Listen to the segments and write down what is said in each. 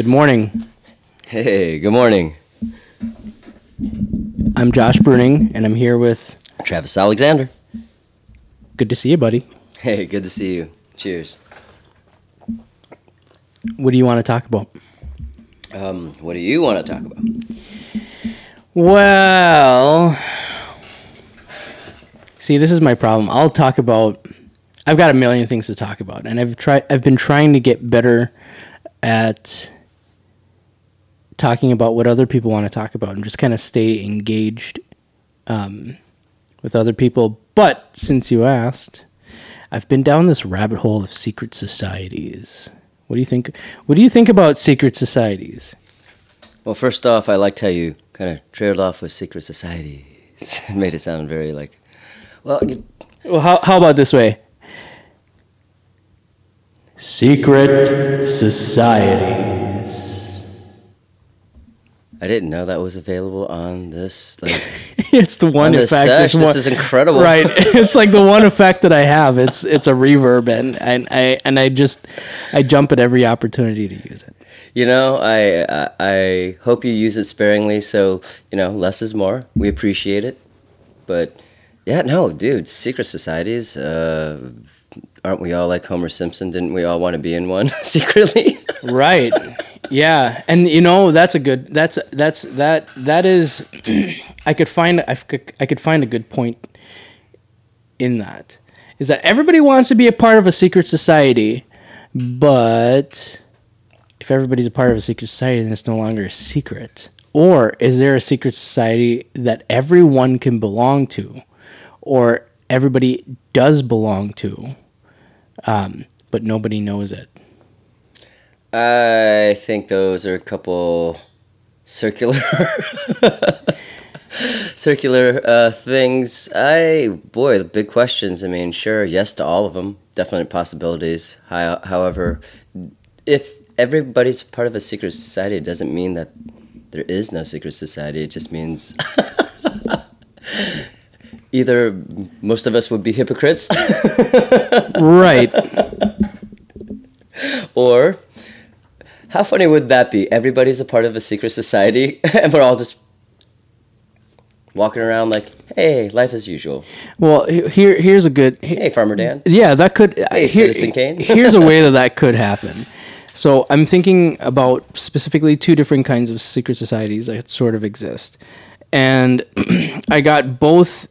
Good morning. Hey, good morning. I'm Josh Bruning, and I'm here with. Travis Alexander. Good to see you, buddy. Hey, good to see you. Cheers. What do you want to talk about? Um, what do you want to talk about? Well, see, this is my problem. I'll talk about. I've got a million things to talk about, and I've tried. I've been trying to get better at talking about what other people want to talk about, and just kind of stay engaged um, with other people. But since you asked, I've been down this rabbit hole of secret societies. What do you think? What do you think about secret societies? Well, first off, I liked how you kind of trailed off with secret societies. it made it sound very like, well, you, Well, how, how about this way? Secret societies. I didn't know that was available on this. Like, it's the one On effect. sesh, it's this is incredible. Right. It's like the one effect that I have. It's it's a reverb, and and I and I just I jump at every opportunity to use it. you know, I, I I hope you use it sparingly. So you know, less is more. We appreciate it, but yeah, no, dude, secret societies. Uh, aren't we all like Homer Simpson? Didn't we all want to be in one secretly? Right. Yeah, and you know that's a good. That's that's that that is. I could find I could I could find a good point in that is that everybody wants to be a part of a secret society, but if everybody's a part of a secret society, then it's no longer a secret. Or is there a secret society that everyone can belong to, or everybody does belong to, um, but nobody knows it? I think those are a couple circular circular uh, things. I boy, the big questions. I mean, sure, yes to all of them. Definite possibilities. How, however, if everybody's part of a secret society, it doesn't mean that there is no secret society. It just means either most of us would be hypocrites, Right. or how funny would that be? Everybody's a part of a secret society, and we're all just walking around like, "Hey, life as usual." Well, here here's a good. he- Hey, Farmer Dan. yeah, that could. Uh, hey, Citizen Kane. here's a way that that could happen. So I'm thinking about specifically two different kinds of secret societies that sort of exist, and I got both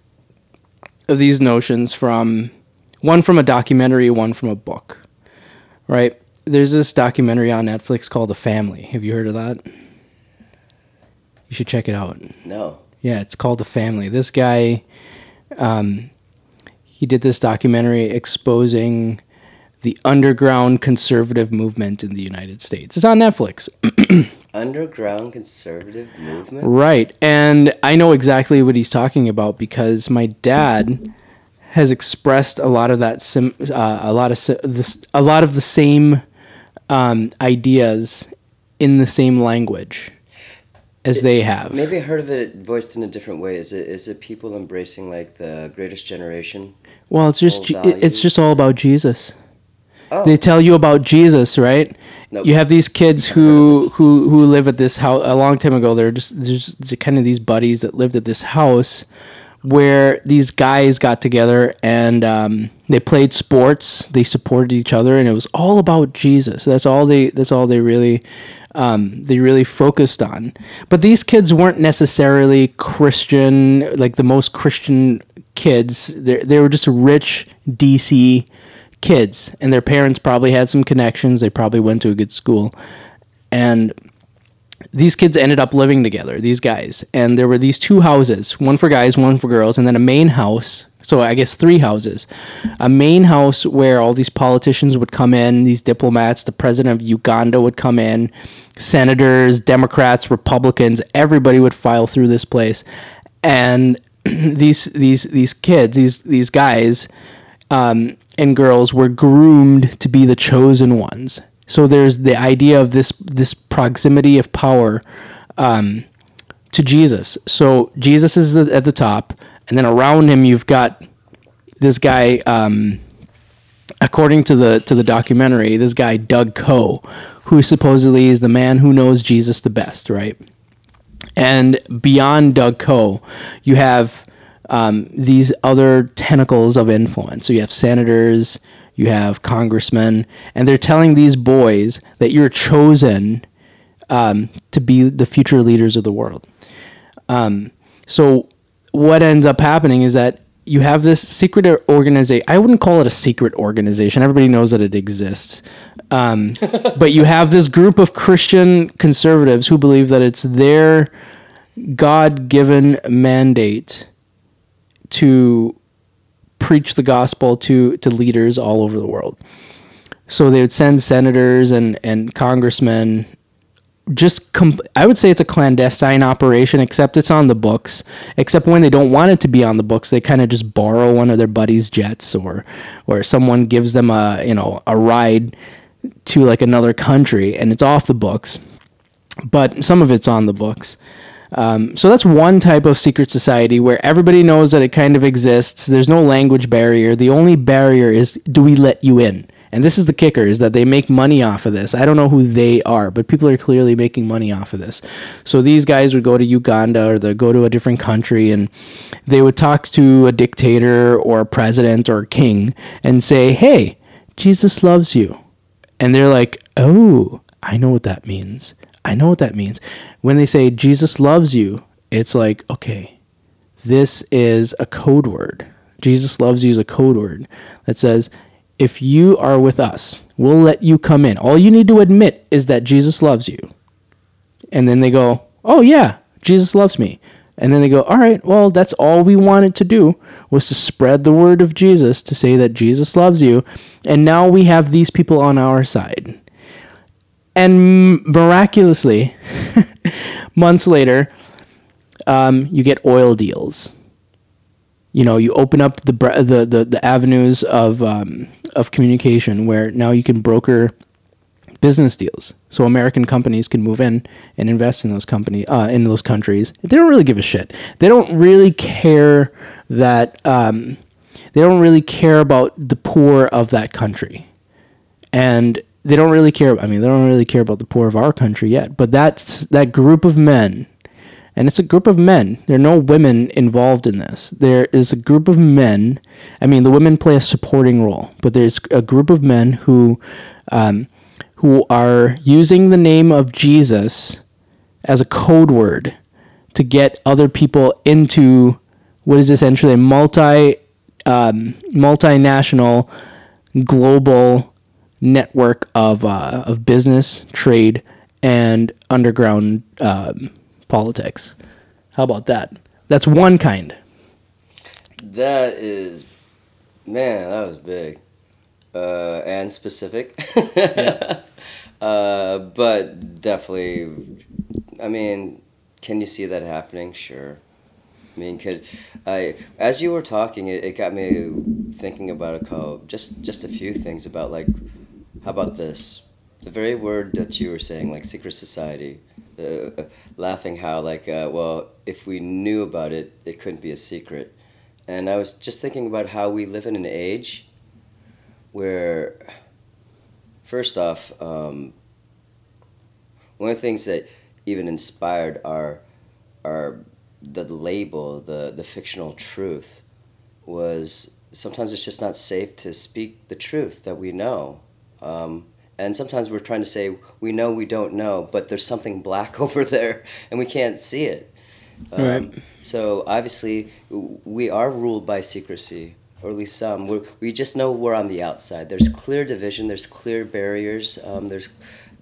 of these notions from one from a documentary, one from a book. Right? There's this documentary on Netflix called The Family. Have you heard of that? You should check it out. No. Yeah, it's called The Family. This guy, um, he did this documentary exposing the underground conservative movement in the United States. It's on Netflix. Underground conservative movement. Right. And I know exactly what he's talking about because my dad has expressed a lot of that sim, uh, a lot of si- this a lot of the same um, ideas in the same language as they have. Maybe I heard of it voiced in a different way. Is it is it people embracing like the greatest generation? Well, it's just it's just all about Jesus. Oh. They tell you about Jesus, right? Nope. You have these kids who who who live at this house a long time ago. They're just there's just kind of these buddies that lived at this house where these guys got together and um, they played sports. They supported each other, and it was all about Jesus. That's all they. That's all they really. Um, they really focused on. But these kids weren't necessarily Christian, like the most Christian kids. They they were just rich DC kids, and their parents probably had some connections. They probably went to a good school, and these kids ended up living together. These guys, and there were these two houses, one for guys, one for girls, and then a main house. So I guess three houses, a main house where all these politicians would come in, these diplomats, the president of Uganda would come in, senators, Democrats, Republicans, everybody would file through this place, and these these these kids, these these guys, um, and girls were groomed to be the chosen ones. So there's the idea of this this proximity of power um, to Jesus. So Jesus is the, at the top, and then around him you've got this guy. Um, according to the to the documentary, this guy Doug Coe, who supposedly is the man who knows Jesus the best, right? And beyond Doug Coe, you have um, these other tentacles of influence. So you have senators, you have congressmen, and they're telling these boys that you're chosen um, to be the future leaders of the world. Um, so what ends up happening is that you have this secret organization. I wouldn't call it a secret organization. Everybody knows that it exists. Um, but you have this group of Christian conservatives who believe that it's their God given mandate to preach the gospel to, to leaders all over the world. So they would send senators and, and congressmen just I would say it's a clandestine operation, except it's on the books. Except when they don't want it to be on the books, they kind of just borrow one of their buddies' jets, or or someone gives them a you know a ride to like another country, and it's off the books. But some of it's on the books. Um, so that's one type of secret society where everybody knows that it kind of exists. There's no language barrier. The only barrier is do we let you in? And this is the kicker is that they make money off of this. I don't know who they are, but people are clearly making money off of this. So these guys would go to Uganda or they go to a different country and they would talk to a dictator or a president or a king and say, "Hey, Jesus loves you." And they're like, "Oh, I know what that means. I know what that means." When they say Jesus loves you, it's like, "Okay, this is a code word. Jesus loves you is a code word that says, if you are with us, we'll let you come in. All you need to admit is that Jesus loves you. And then they go, oh, yeah, Jesus loves me. And then they go, all right, well, that's all we wanted to do was to spread the word of Jesus, to say that Jesus loves you. And now we have these people on our side. And miraculously, months later, um, you get oil deals. You know, you open up the the the, the avenues of um, of communication where now you can broker business deals. So American companies can move in and invest in those company uh, in those countries. They don't really give a shit. They don't really care that um, they don't really care about the poor of that country, and they don't really care. I mean, they don't really care about the poor of our country yet. But that's that group of men and it's a group of men. There are no women involved in this. There is a group of men. I mean, the women play a supporting role, but there's a group of men who, um, who are using the name of Jesus as a code word to get other people into what is essentially a multi, um, multinational, global network of uh, of business, trade, and underground. Um, politics. How about that? That's one kind. That is, man, that was big uh, and specific. yeah. uh, but definitely, I mean, can you see that happening? Sure. I mean, could I? As you were talking, it, it got me thinking about a couple, just just a few things about like, how about this? The very word that you were saying, like secret society uh, laughing how like uh, well if we knew about it it couldn't be a secret. And i was just thinking about how we live in an age where first off um, one of the things that even inspired our our the label the the fictional truth was sometimes it's just not safe to speak the truth that we know. Um, and sometimes we're trying to say we know we don't know but there's something black over there and we can't see it. Um, right. so obviously we are ruled by secrecy or at least some. We're, we just know we're on the outside. There's clear division there's clear barriers um, there's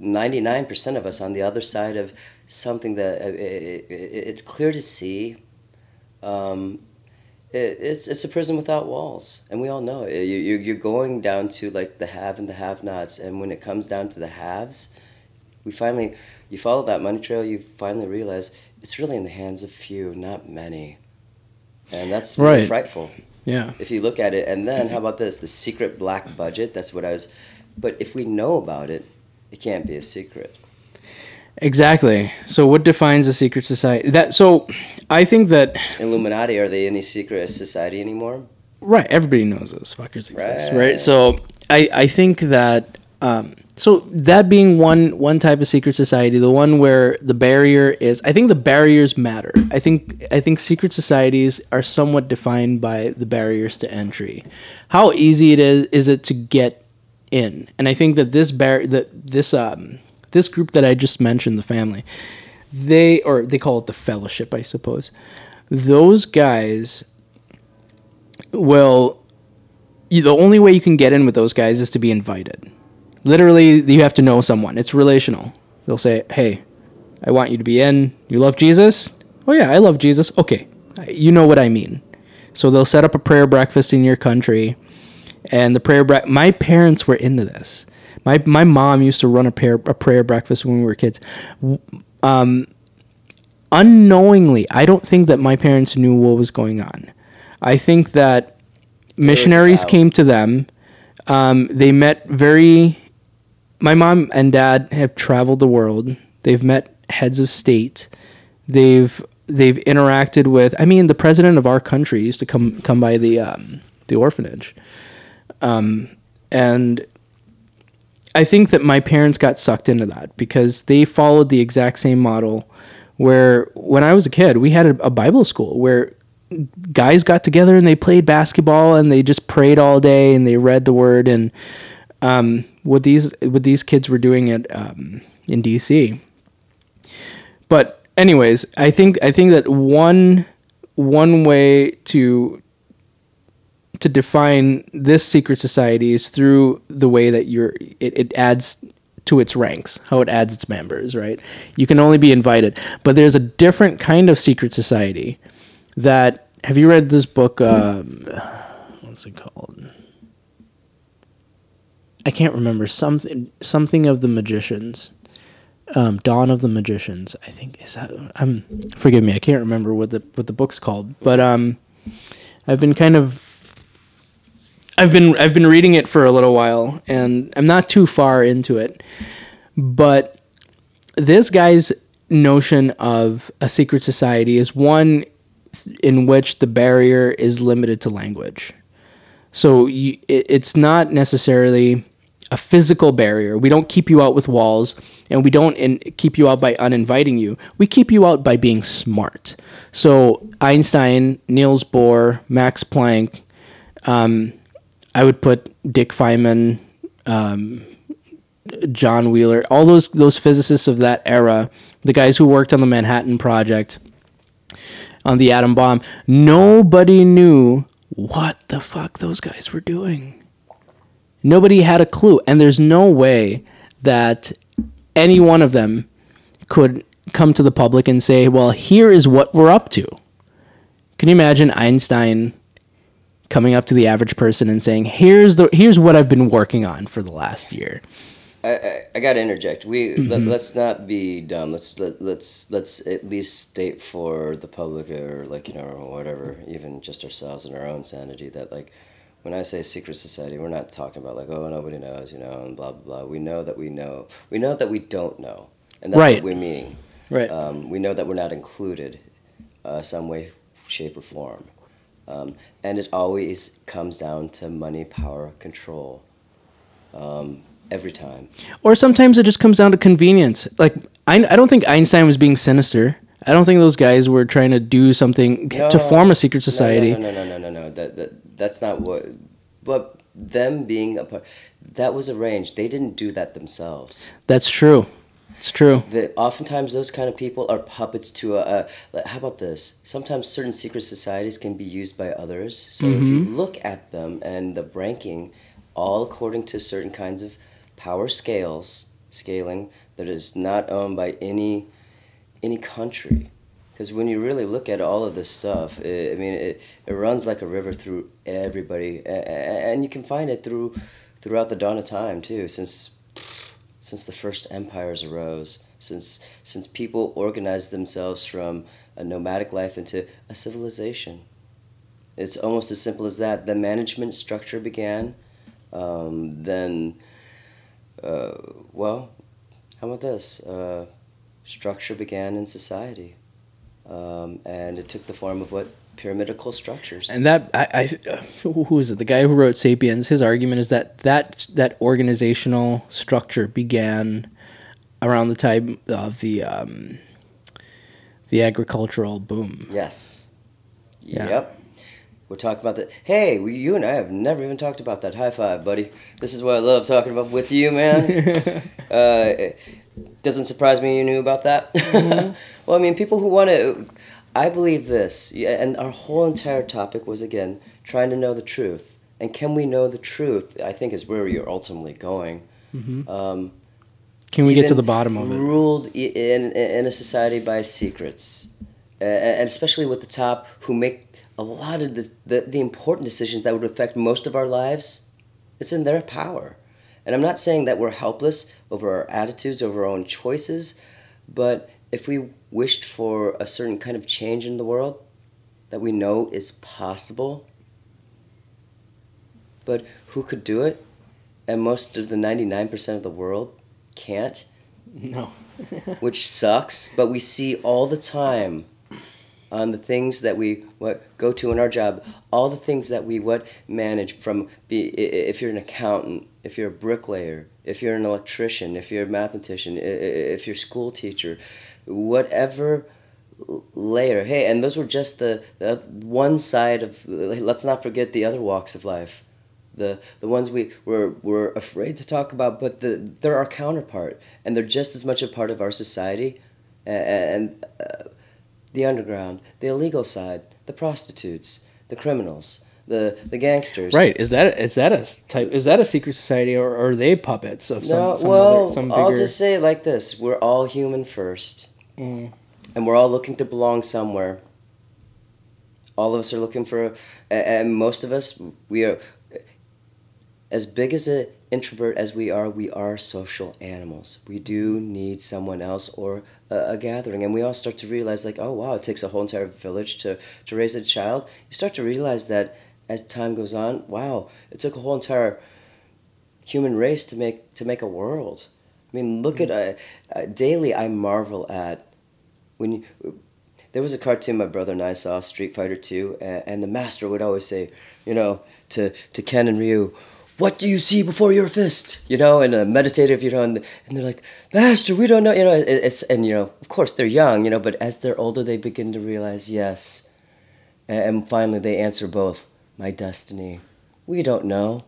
99% of us on the other side of something that uh, it, it, it's clear to see um, it, it's it's a prison without walls, and we all know it. You, you you're going down to like the have and the have-nots, and when it comes down to the haves, we finally you follow that money trail. You finally realize it's really in the hands of few, not many, and that's really right. frightful. Yeah. If you look at it, and then how about this? The secret black budget. That's what I was. But if we know about it, it can't be a secret. Exactly. So, what defines a secret society? That so, I think that Illuminati are they any secret society anymore? Right. Everybody knows those fuckers exist. Right. right? So, I I think that um, So that being one one type of secret society, the one where the barrier is, I think the barriers matter. I think I think secret societies are somewhat defined by the barriers to entry. How easy it is is it to get in, and I think that this bar that this um this group that I just mentioned, the family, they or they call it the fellowship, I suppose. Those guys will. The only way you can get in with those guys is to be invited. Literally you have to know someone. It's relational. They'll say hey i want you to be in. You love jesus? Oh yeah i love jesus. Okay you know what i mean. So they'll set up a prayer breakfast in your country and the prayer bre- my parents were into this. My, my mom used to run a prayer, a prayer breakfast when we were kids um, unknowingly i don't think that my parents knew what was going on i think that missionaries came to them um, they met very my mom and dad have traveled the world. They've met heads of state. They've they've interacted with. I mean, the president of our country used to come come by the um, the orphanage, um, and I think that my parents got sucked into that because they followed the exact same model. Where when I was a kid, we had a, a Bible school where guys got together and they played basketball and they just prayed all day and they read the word and um, what these what these kids were doing at um, in DC. But anyways, I think I think that one one way to to define this secret society is through the way that you're it, it adds to its ranks, how it adds its members, right? You can only be invited. But there's a different kind of secret society that have you read this book um, what's it called? I can't remember something something of the magicians. Um, Dawn of the Magicians, I think is that. Um, forgive me, I can't remember what the what the book's called, but um, I've been kind of. I've been I've been reading it for a little while, and I'm not too far into it, but this guy's notion of a secret society is one in which the barrier is limited to language. So you, it, it's not necessarily a physical barrier. We don't keep you out with walls, and we don't in, keep you out by uninviting you. We keep you out by being smart. So Einstein, Niels Bohr, Max Planck. Um, I would put Dick Feynman, um, John Wheeler, all those those physicists of that era, the guys who worked on the Manhattan Project, on the atom bomb. Nobody knew what the fuck those guys were doing. Nobody had a clue. And there's no way that any one of them could come to the public and say, well, here is what we're up to. Can you imagine Einstein coming up to the average person and saying, "Here's the here's what I've been working on for the last year." I, I, I got to interject. We mm-hmm. let, us not be dumb. Let's let, let's let's at least state for the public or like you know or whatever, even just ourselves and our own sanity that like when I say secret society, we're not talking about like oh nobody knows, you know, and blah blah blah. We know that we know. We know that we don't know, and that's right. what we mean. Right. Um, we know that we're not included, uh, some way, shape, or form, um, and it always comes down to money, power, control. Um, every time. Or sometimes it just comes down to convenience. Like I, I don't think Einstein was being sinister. I don't think those guys were trying to do something no, to form a secret society. No, no, no, no, no, no. no. That, that that's not what. But them being a part, that was arranged. They didn't do that themselves. That's true. It's true. That oftentimes those kind of people are puppets to a. a how about this? Sometimes certain secret societies can be used by others. So mm-hmm. if you mm-hmm. look at them and the ranking, all according to certain kinds of power scales, scaling that is not owned by any any country because when you really look at all of this stuff, it, I mean, it, it runs like a river through everybody, and you can find it through throughout the dawn of time too. Since since the first empires arose, since since people organized themselves from a nomadic life into a civilization, it's almost as simple as that. The management structure began, um, then, uh, well, how about this? Uh, structure began in society um, and it took the form of what pyramidical structures. And that I, I who is it? The guy who wrote *Sapiens*. His argument is that that that organizational structure began around the time of the um, the agricultural boom. Yes. Yeah. Yep. We're talking about that. Hey, we, you and I have never even talked about that. High five, buddy. This is what I love talking about with you, man. uh, doesn't surprise me you knew about that. well, I mean, people who want to. I believe this, and our whole entire topic was again trying to know the truth. And can we know the truth? I think is where you're ultimately going. Um, Can we get to the bottom of it? Ruled in in a society by secrets, and especially with the top, who make a lot of the, the the important decisions that would affect most of our lives. It's in their power, and I'm not saying that we're helpless over our attitudes, over our own choices, but if we wished for a certain kind of change in the world that we know is possible, but who could do it? And most of the 99% of the world can't No. which sucks, but we see all the time on the things that we what go to in our job, all the things that we what manage from be if you're an accountant, if you're a bricklayer, if you're an electrician, if you're a mathematician, if you're a school teacher, whatever layer. Hey, and those were just the, the one side of let's not forget the other walks of life the the ones we we're, we're afraid to talk about, but the, they're our counterpart, and they're just as much a part of our society, and, and uh, the underground, the illegal side, the prostitutes, the criminals, the the gangsters. Right? Is that is that a type? Is that a secret society, or, are they puppets of some? No, some well, other, some bigger? I'll just say it like this: We're all human first, Mm. and we're all looking to belong somewhere. All of us are looking for, a- and most of us, we are, as big as an introvert as we are, we are social animals. We do need someone else or a, a gathering, and we all start to realize, like, oh wow, it takes a whole entire village to to raise a child. You start to realize that as time goes on, wow, it took a whole entire human race to make to make a world. I mean, look at uh, uh, daily. I marvel at when you. There was a cartoon my brother and I saw, Street Fighter Two, and, the master would always say, you know, to to Ken and Ryu, "What do you see before your fist?" You know, and a meditative, you know, and, and they're like, "Master, we don't know." You know, it, it's and you know, of course they're young, you know, but as they're older, they begin to realize, yes, and finally they answer both, "My destiny." We don't know,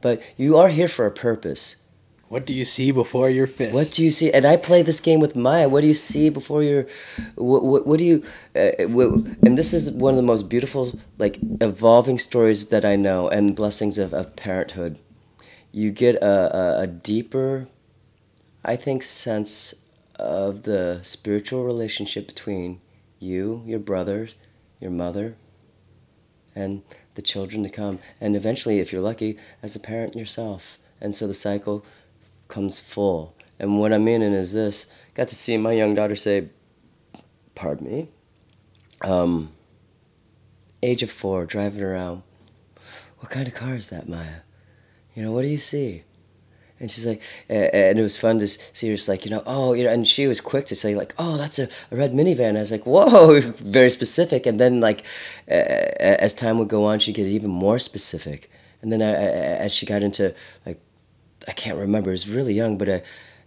but you are here for a purpose. What do you see before your fist? What do you see? And I play this game with Maya. What do you see before your? What, what, what do you? Uh, what, and this is one of the most beautiful, like evolving stories that I know, and blessings of, of parenthood. You get a, a, a deeper, I think, sense of the spiritual relationship between you, your brothers, your mother, and the children to come, and eventually, if you're lucky, as a parent yourself. And so the cycle comes full. And what I mean is this: got to see my young daughter say, "Pardon me." Um, age of four, driving around. What kind of car is that, Maya? You know, what do you see? And she's like, and it was fun to see her. Like, you know, oh, you know, and she was quick to say like, oh, that's a, a red minivan. I was like, whoa, very specific. And then like, uh, as time would go on, she'd get even more specific. And then as she got into like I can't remember. It was really young, but uh,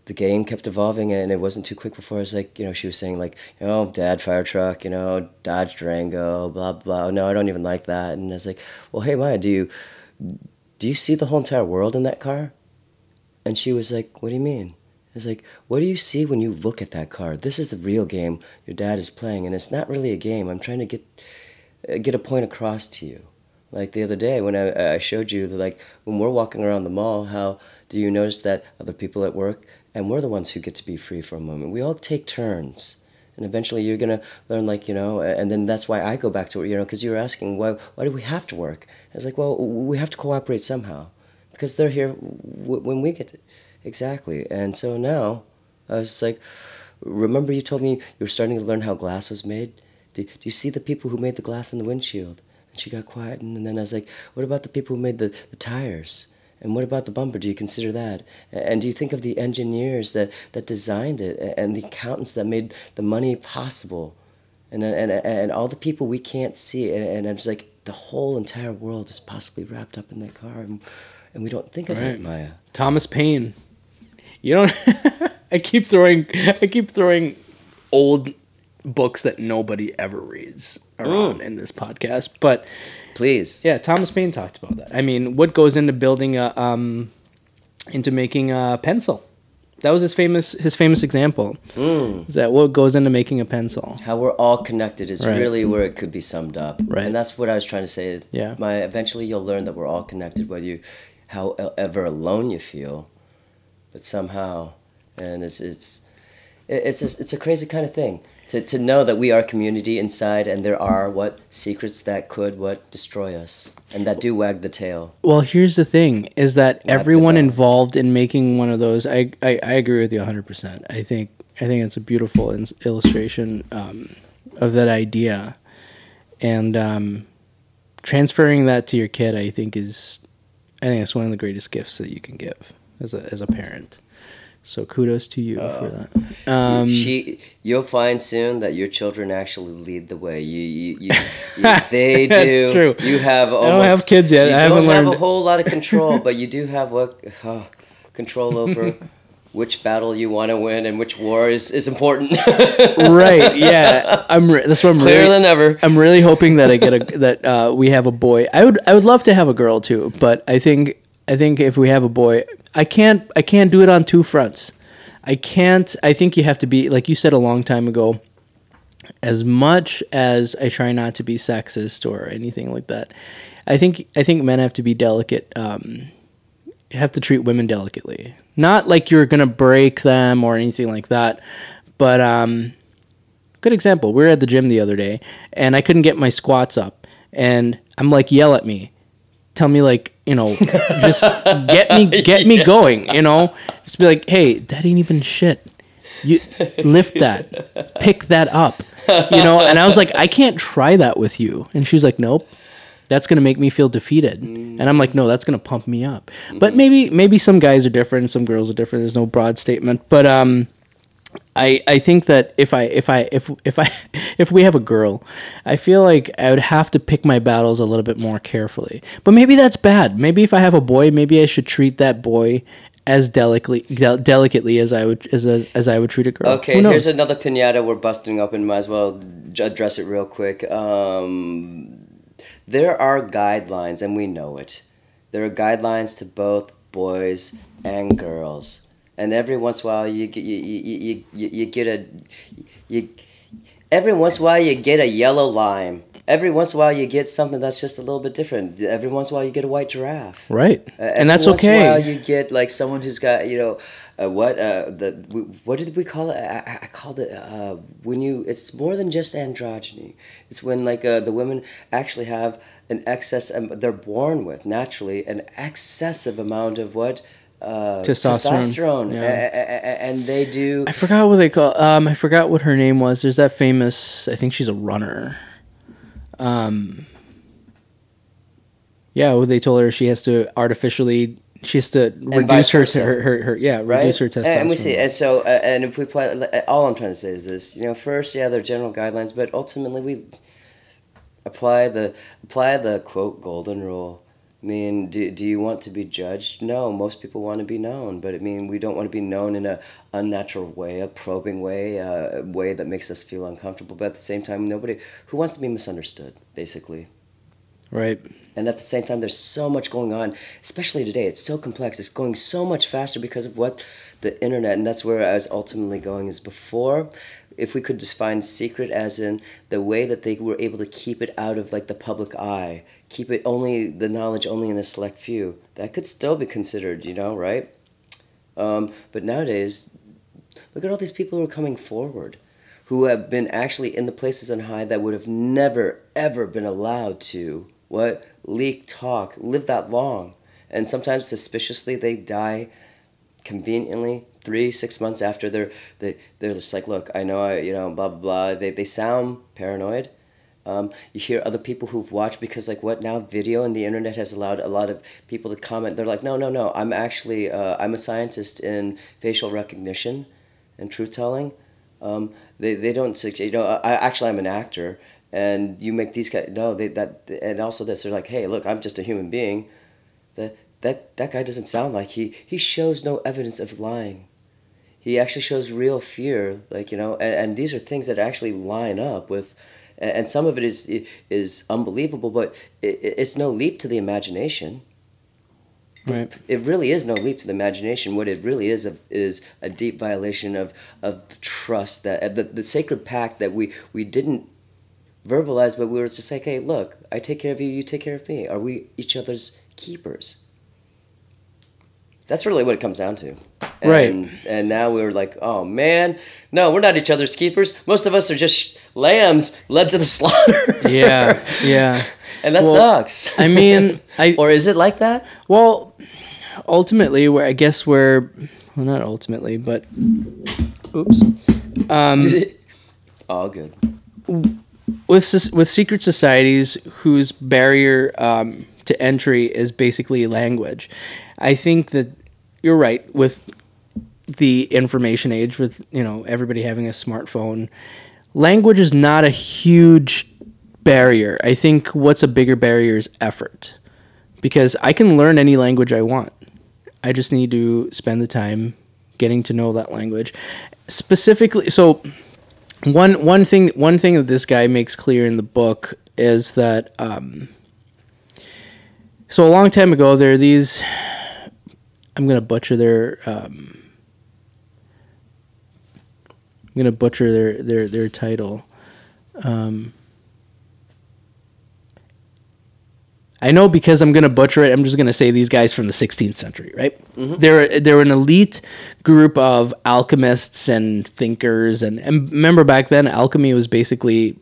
the game kept evolving, and it wasn't too quick before I was like, you know, she was saying like, you know, Dad fire truck, you know, Dodge Durango, blah blah. No, I don't even like that. And I was like, well, hey Maya, do you do you see the whole entire world in that car? And she was like, what do you mean? I was like, what do you see when you look at that car? This is the real game your dad is playing, and it's not really a game. I'm trying to get uh, get a point across to you. Like the other day when I, I showed you that, like when we're walking around the mall, how do you notice that other people at work and we're the ones who get to be free for a moment? We all take turns, and eventually you're gonna learn, like you know, and then that's why I go back to it, you know, because you were asking why why do we have to work? I was like, well, we have to cooperate somehow, because they're here when we get to, exactly. And so now I was just like, remember you told me you were starting to learn how glass was made. Do, do you see the people who made the glass in the windshield? And she got quiet, and, then I was like, what about the people who made the, the tires? And what about the bumper? Do you consider that? And do you think of the engineers that, that designed it and the accountants that made the money possible? and and and all the people we can't see, and, and I'm just like the whole entire world is possibly wrapped up in that car, and, and we don't think of Right. it, Maya. Thomas Paine. You don't. I keep throwing. I keep throwing old books that nobody ever reads around in this podcast. But Please. yeah, Thomas Paine talked about that. I mean, what goes into building a um, into making a pencil? That was his famous his famous example. Is that what goes into making a pencil? How we're all connected is Right. really where it could be summed up. Right. And that's what I was trying to say. Yeah. My eventually you'll learn that we're all connected, whether you, however alone you feel, but somehow, and it's it's it's a, it's a crazy kind of thing to to know that we are community inside, and there are what secrets that could what destroy us, and that do wag the tail. Well, here's the thing: is that the everyone involved in making one of those. I I, I agree with you 100. percent I think I think it's a beautiful ins- illustration um, of that idea, and um, transferring that to your kid, I think is, I think it's one of the greatest gifts that you can give as a as a parent. So kudos to you for that. Um, she, you'll find soon that your children actually lead the way. You, you, you, you they do. True. You have. Almost, I don't have kids yet. You I don't haven't have learned- a whole lot of control, but you do have what uh, control over which battle you want to win and which war is is important. right? Yeah, I'm. Re- that's what I'm Clearer really. than ever. I'm really hoping that I get a that uh, we have a boy. I would I would love to have a girl too, but I think I think if we have a boy, I can't I can't do it on two fronts. I can't. I think you have to be like you said a long time ago. As much as I try not to be sexist or anything like that, I think I think men have to be delicate. Um, have to treat women delicately. Not like you're gonna break them or anything like that, but um, good example. We were at the gym the other day, and I couldn't get my squats up, and I'm like, yell at me, tell me like, you know, just get me get me going, you know, just be like, hey, that ain't even shit. You lift that, pick that up, you know. And I was like, I can't try that with you, and she was like, nope. That's gonna make me feel defeated, and I'm like, no, that's gonna pump me up. But maybe, maybe some guys are different, some girls are different. There's no broad statement, but um, I, I think that if I if I if if I if we have a girl, I feel like I would have to pick my battles a little bit more carefully. But maybe that's bad. Maybe if I have a boy, maybe I should treat that boy as delicately del- delicately as I would as a, as I would treat a girl. Okay, here's another pinata we're busting open. Might as well address it real quick. Um, there are guidelines, and we know it. There are guidelines to both boys and girls, and every once in a while you get you you, you, you, get a you every once in a while you get a yellow lime. Every once in a while you get something that's just a little bit different. Every once in a while you get a white giraffe. right, Uh, and that's once in a while you get like someone who's got you know uh, what uh, the what did we call it? I, I- I called it uh, when you. It's more than just androgyny. It's when like uh, the women actually have an excess. Um, they're born with naturally an excessive amount of what. Uh, Testosterone, testosterone, yeah. A- a- and they do. I forgot what they call. Um, I forgot what her name was. There's that famous. I think she's a runner. Um. Yeah, well, they told her she has to artificially. She has to reduce her, versa. her, her, her yeah right? reduce her testosterone. And we see, and so, uh, and if we play, all I'm trying to say is this: you know, first, yeah, there are general guidelines, but ultimately, we apply the apply the quote golden rule. I mean, do, do you want to be judged? No, most people want to be known, but I mean, we don't want to be known in a unnatural way, a probing way, a way that makes us feel uncomfortable. But at the same time, nobody who wants to be misunderstood, basically. right. And at the same time, there's so much going on, especially today. It's so complex. It's going so much faster because of what the internet, and that's where I was ultimately going. Is before, if we could define secret as in the way that they were able to keep it out of like the public eye, keep it only the knowledge only in a select few, that could still be considered, you know, right? Um, but nowadays, look at all these people who are coming forward who have been actually in the places on high that would have never ever been allowed to what? Leak talk live that long. And sometimes suspiciously they die conveniently three six months after they're they, they're just like look i know i you know blah blah blah. They, they sound paranoid um, you hear other people who've watched because like what now video and the internet has allowed a lot of people to comment they're like no no no i'm actually uh, i'm a scientist in facial recognition and truth telling Um, they, they don't you know, I, actually, I'm an actor and you make these guys, no, they, that, and also this, they're like, hey, look, I'm just a human being. That, that, that guy doesn't sound like he, he shows no evidence of lying. He actually shows real fear, like, you know, and, and these are things that actually line up with, and some of it is, is unbelievable, but it's no leap to the imagination Right. It really is no leap to the imagination. What it really is is a deep violation of, of trust that uh, the, the sacred pact that we, we didn't verbalize, but we were just like, hey, look, I take care of you, you take care of me. Are we each other's keepers? That's really what it comes down to. And, right. And now we're like, oh man, no, we're not each other's keepers. Most of us are just lambs led to the slaughter. yeah, yeah. And that well, sucks. I mean, I or is it like that? Well, ultimately, where I guess we're well, not ultimately, but oops. Um, All good. With with secret societies whose barrier um, to entry is basically language, I think that you're right with the information age with you know everybody having a smartphone language is not a huge barrier. I think what's a bigger barrier is effort. Because i can learn any language i want. I just need to spend the time getting to know that language. Specifically so one one thing one thing that this guy makes clear in the book is that um, so a long time ago there are these I'm gonna butcher their. Um, I'm gonna butcher their their their title. Um, I know because I'm gonna butcher it. I'm just gonna say these guys from the 16th century, right? Mm-hmm. They're they're an elite group of alchemists and thinkers, and, and remember back then, alchemy was basically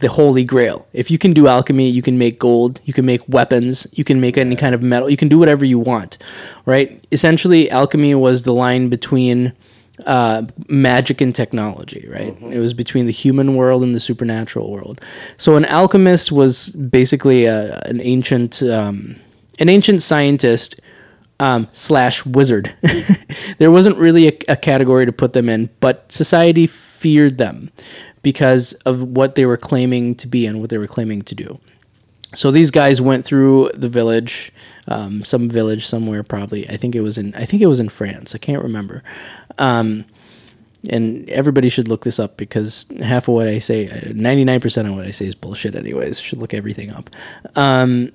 the holy grail. If you can do alchemy, you can make gold, you can make weapons, you can make any kind of metal, you can do whatever you want, right? Essentially, alchemy was the line between uh, magic and technology, right? Mm-hmm. It was between the human world and the supernatural world. So an alchemist was basically a, an ancient um, an ancient scientist um, slash wizard. there wasn't really a, a category to put them in, but society feared them because of what they were claiming to be and what they were claiming to do. So these guys went through the village, um, some village somewhere probably. I think it was in I think it was in France. I can't remember. Um, and everybody should look this up because half of what I say, 99% of what I say is bullshit anyways. Should look everything up. Um,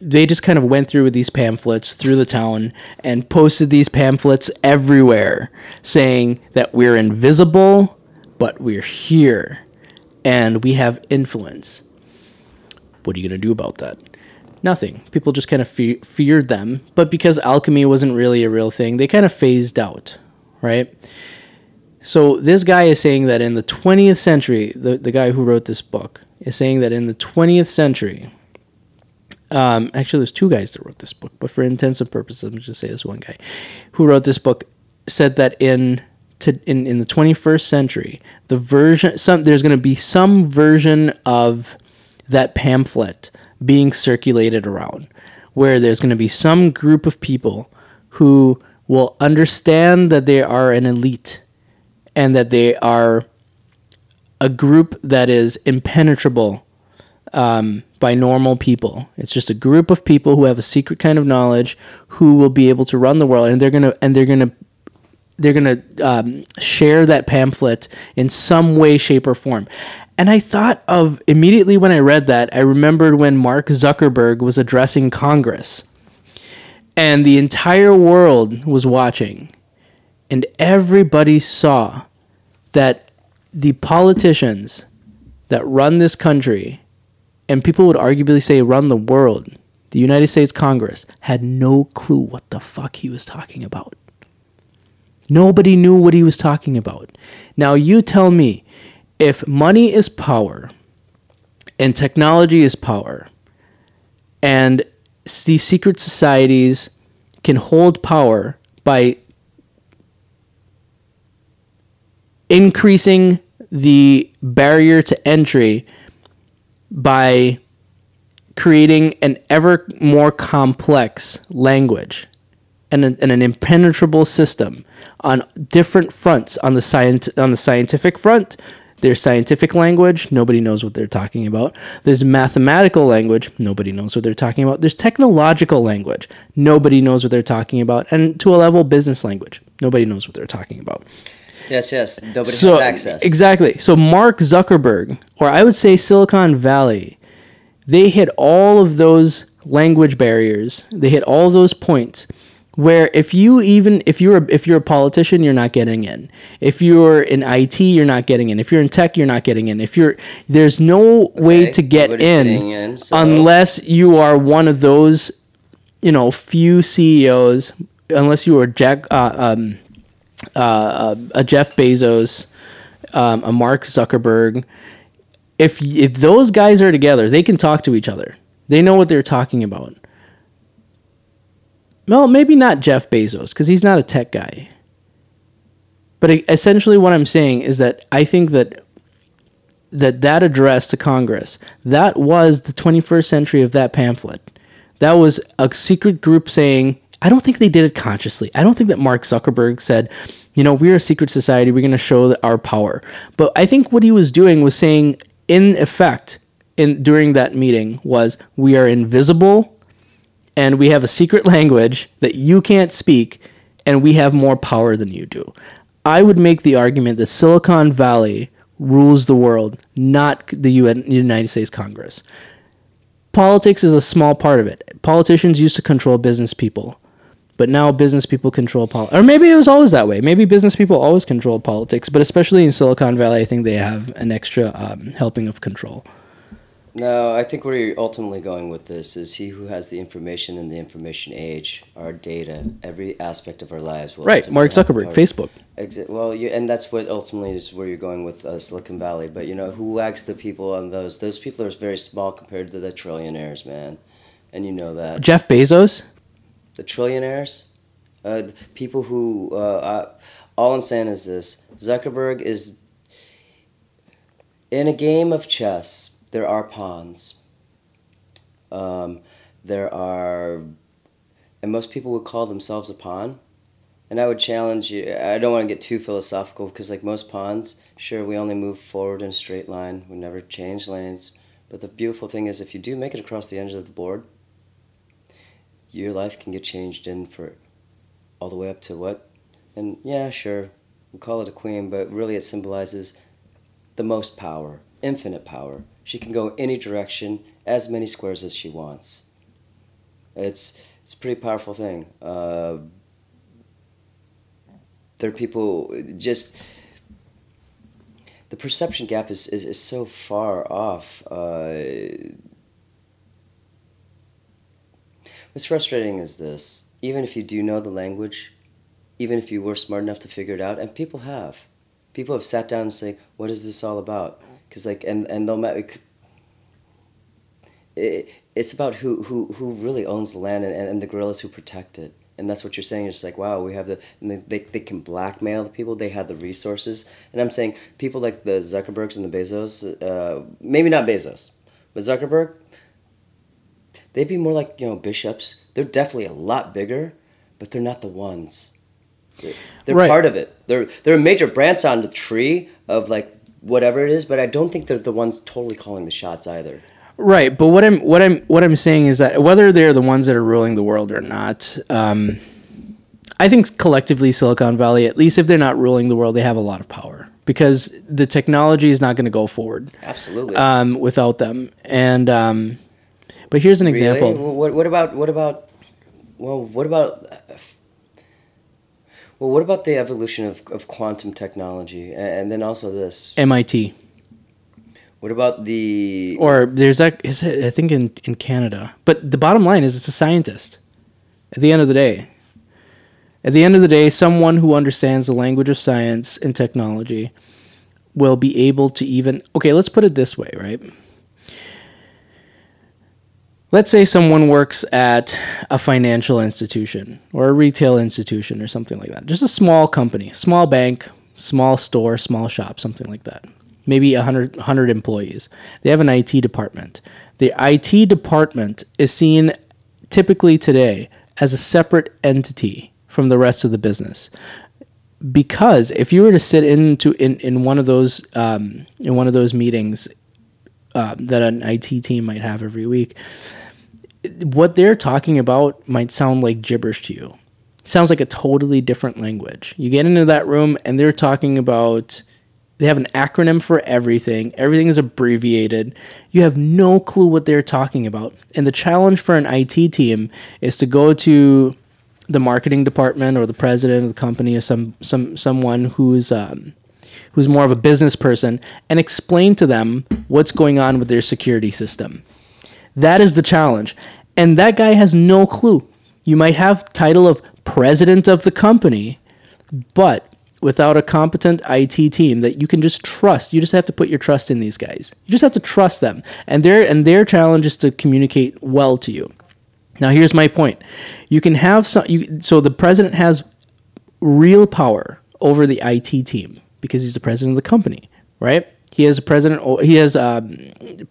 they just kind of went through with these pamphlets through the town and posted these pamphlets everywhere saying that we're invisible but we're here and we have influence. What are you going to do about that? Nothing. People just kind of fe- feared them, but because alchemy wasn't really a real thing, they kind of phased out, right? So this guy is saying that in the 20th century, the, the guy who wrote this book is saying that in the 20th century, um, actually, there's two guys that wrote this book, but for intensive purposes, I'm just say this one guy who wrote this book said that in to in, in the 21st century, the version some there's going to be some version of that pamphlet being circulated around where there's going to be some group of people who will understand that they are an elite and that they are a group that is impenetrable um, by normal people. It's just a group of people who have a secret kind of knowledge who will be able to run the world, and they're gonna and they're gonna they're to um, share that pamphlet in some way, shape, or form. And I thought of immediately when I read that, I remembered when Mark Zuckerberg was addressing Congress and the entire world was watching, and everybody saw that the politicians that run this country, and people would arguably say run the world, the United States Congress, had no clue what the fuck he was talking about. Nobody knew what he was talking about. Now, you tell me if money is power and technology is power, and these secret societies can hold power by increasing the barrier to entry by creating an ever more complex language and, and an impenetrable system on different fronts. On the science, on the scientific front, there's scientific language, nobody knows what they're talking about. There's mathematical language, nobody knows what they're talking about. There's technological language, nobody knows what they're talking about. And to a level, business language, nobody knows what they're talking about. Yes, yes. Nobody So has access. exactly. So Mark Zuckerberg, or I would say Silicon Valley, they hit all of those language barriers. They hit all those points where if you even if you're a, if you're a politician, you're not getting in. If you're in IT, you're not getting in. If you're in tech, you're not getting in. If you're there's no way to get in, in, so- unless you are one of those, you know, few CEOs. Unless you are Jack, uh, um, uh, a Jeff Bezos, um, a Mark Zuckerberg. If if those guys are together, they can talk to each other. They know what they're talking about. Well, maybe not Jeff Bezos because he's not a tech guy. But essentially, what I'm saying is that I think that that that address to Congress that was the 21st century of that pamphlet. That was a secret group saying. I don't think they did it consciously. I don't think that Mark Zuckerberg said, you know, we're a secret society. We're going to show our power. But I think what he was doing was saying, in effect, in during that meeting, was we are invisible and we have a secret language that you can't speak, and we have more power than you do. I would make the argument that Silicon Valley rules the world, not the UN, United States Congress. Politics is a small part of it. Politicians used to control business people, but now business people control politics. Or maybe it was always that way. Maybe business people always control politics, but especially in Silicon Valley, I think they have an extra um, helping of control. No, I think where you're ultimately going with this is he who has the information in the information age, our data, every aspect of our lives. Will Right, Mark Zuckerberg. Facebook. Exa- well, you, and that's what ultimately is where you're going with uh, Silicon Valley. But you know, who wags the people on those? Those people are very small compared to the trillionaires, man. And you know that Jeff Bezos, the trillionaires, uh, the people who. Uh, uh, all I'm saying is this: Zuckerberg is in a game of chess. There are pawns. Um, there are, and most people would call themselves a pawn. And I would challenge you. I don't want to get too philosophical because, like most pawns, sure we only move forward in a straight line. We never change lanes. But the beautiful thing is, if you do make it across the edge of the board, your life can get changed in for all the way up to what? And yeah, sure, we'll call it a queen, but really it symbolizes the most power, infinite power. She can go any direction, as many squares as she wants. It's it's a pretty powerful thing. Uh, there are people just the perception gap is, is, is so far off. Uh, what's frustrating is this even if you do know the language, even if you were smart enough to figure it out, and people have, people have sat down and say, "What is this all about?" Because like, and and they'll ma- it, it's about who, who who really owns the land and, and the guerrillas who protect it. And that's what you're saying. It's like, wow, we have the, and they, they, they can blackmail the people. They have the resources. And I'm saying people like the Zuckerbergs and the Bezos, uh, maybe not Bezos, but Zuckerberg, they'd be more like, you know, bishops. They're definitely a lot bigger, but they're not the ones. They're, they're Right. part of it. They're, they're a major branch on the tree of like whatever it is, but I don't think they're the ones totally calling the shots either. Right, but what I'm what I'm what I'm saying is that whether they're the ones that are ruling the world or not, um, I think collectively Silicon Valley, at least if they're not ruling the world, they have a lot of power because the technology is not going to go forward Absolutely. um, without them. And um, but here's an example. Really? Well, What, what about what about well what about well what about the evolution of, of quantum technology and, then also this MIT what about the or there's that is it I think in in Canada. But the bottom line is it's a scientist. At the end of the day. At the end of the day, someone who understands the language of science and technology will be able to even okay, let's put it this way, right? Let's say someone works at a financial institution or a retail institution or something like that. Just a small company, small bank, small store, small shop, something like that. Maybe 100, 100 employees. They have an IT department. The IT department is seen typically today as a separate entity from the rest of the business. because if you were to sit into in, in one of those um, in one of those meetings uh, that an IT team might have every week, what they're talking about might sound like gibberish to you. It sounds like a totally different language. You get into that room and they're talking about they have an acronym for everything. Everything is abbreviated. You have no clue what they're talking about. And the challenge for an IT team is to go to the marketing department or the president of the company or some some someone who's um, who's more of a business person and explain to them what's going on with their security system. That is the challenge. And that guy has no clue. You might have title of president of the company, but without a competent IT team that you can just trust. You just have to put your trust in these guys. You just have to trust them. And their and their challenge is to communicate well to you. Now here's my point. You can have some you, so the president has real power over the IT team because he's the president of the company, right? He has a president. He has um,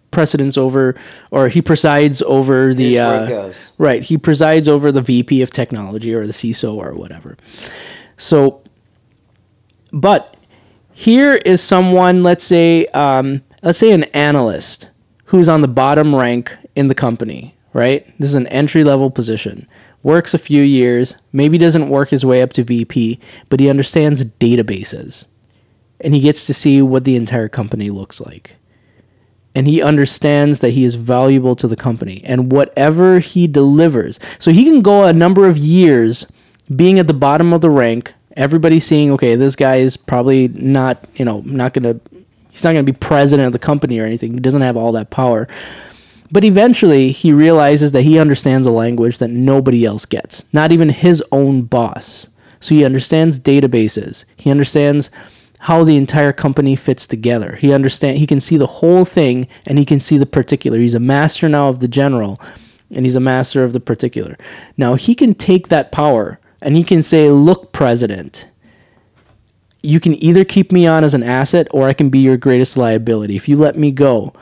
precedence over, or he presides over the. Uh, right, he presides over the VP of technology or the CISO or whatever. So, but here is someone. Let's say, um, let's say an analyst who's on the bottom rank in the company. Right, this is an entry level position. Works a few years, maybe doesn't work his way up to VP, but he understands databases and he gets to see what the entire company looks like. And he understands that he is valuable to the company and whatever he delivers. So he can go a number of years being at the bottom of the rank, everybody seeing, okay, this guy is probably not, you know, not going to, he's not going to be president of the company or anything. He doesn't have all that power. But eventually, he realizes that he understands a language that nobody else gets, not even his own boss. So he understands databases. He understands how the entire company fits together. He understand he can see the whole thing and he can see the particular. He's a master now of the general and he's a master of the particular. Now he can take that power and he can say, "Look, president, you can either keep me on as an asset or I can be your greatest liability. If you let me go,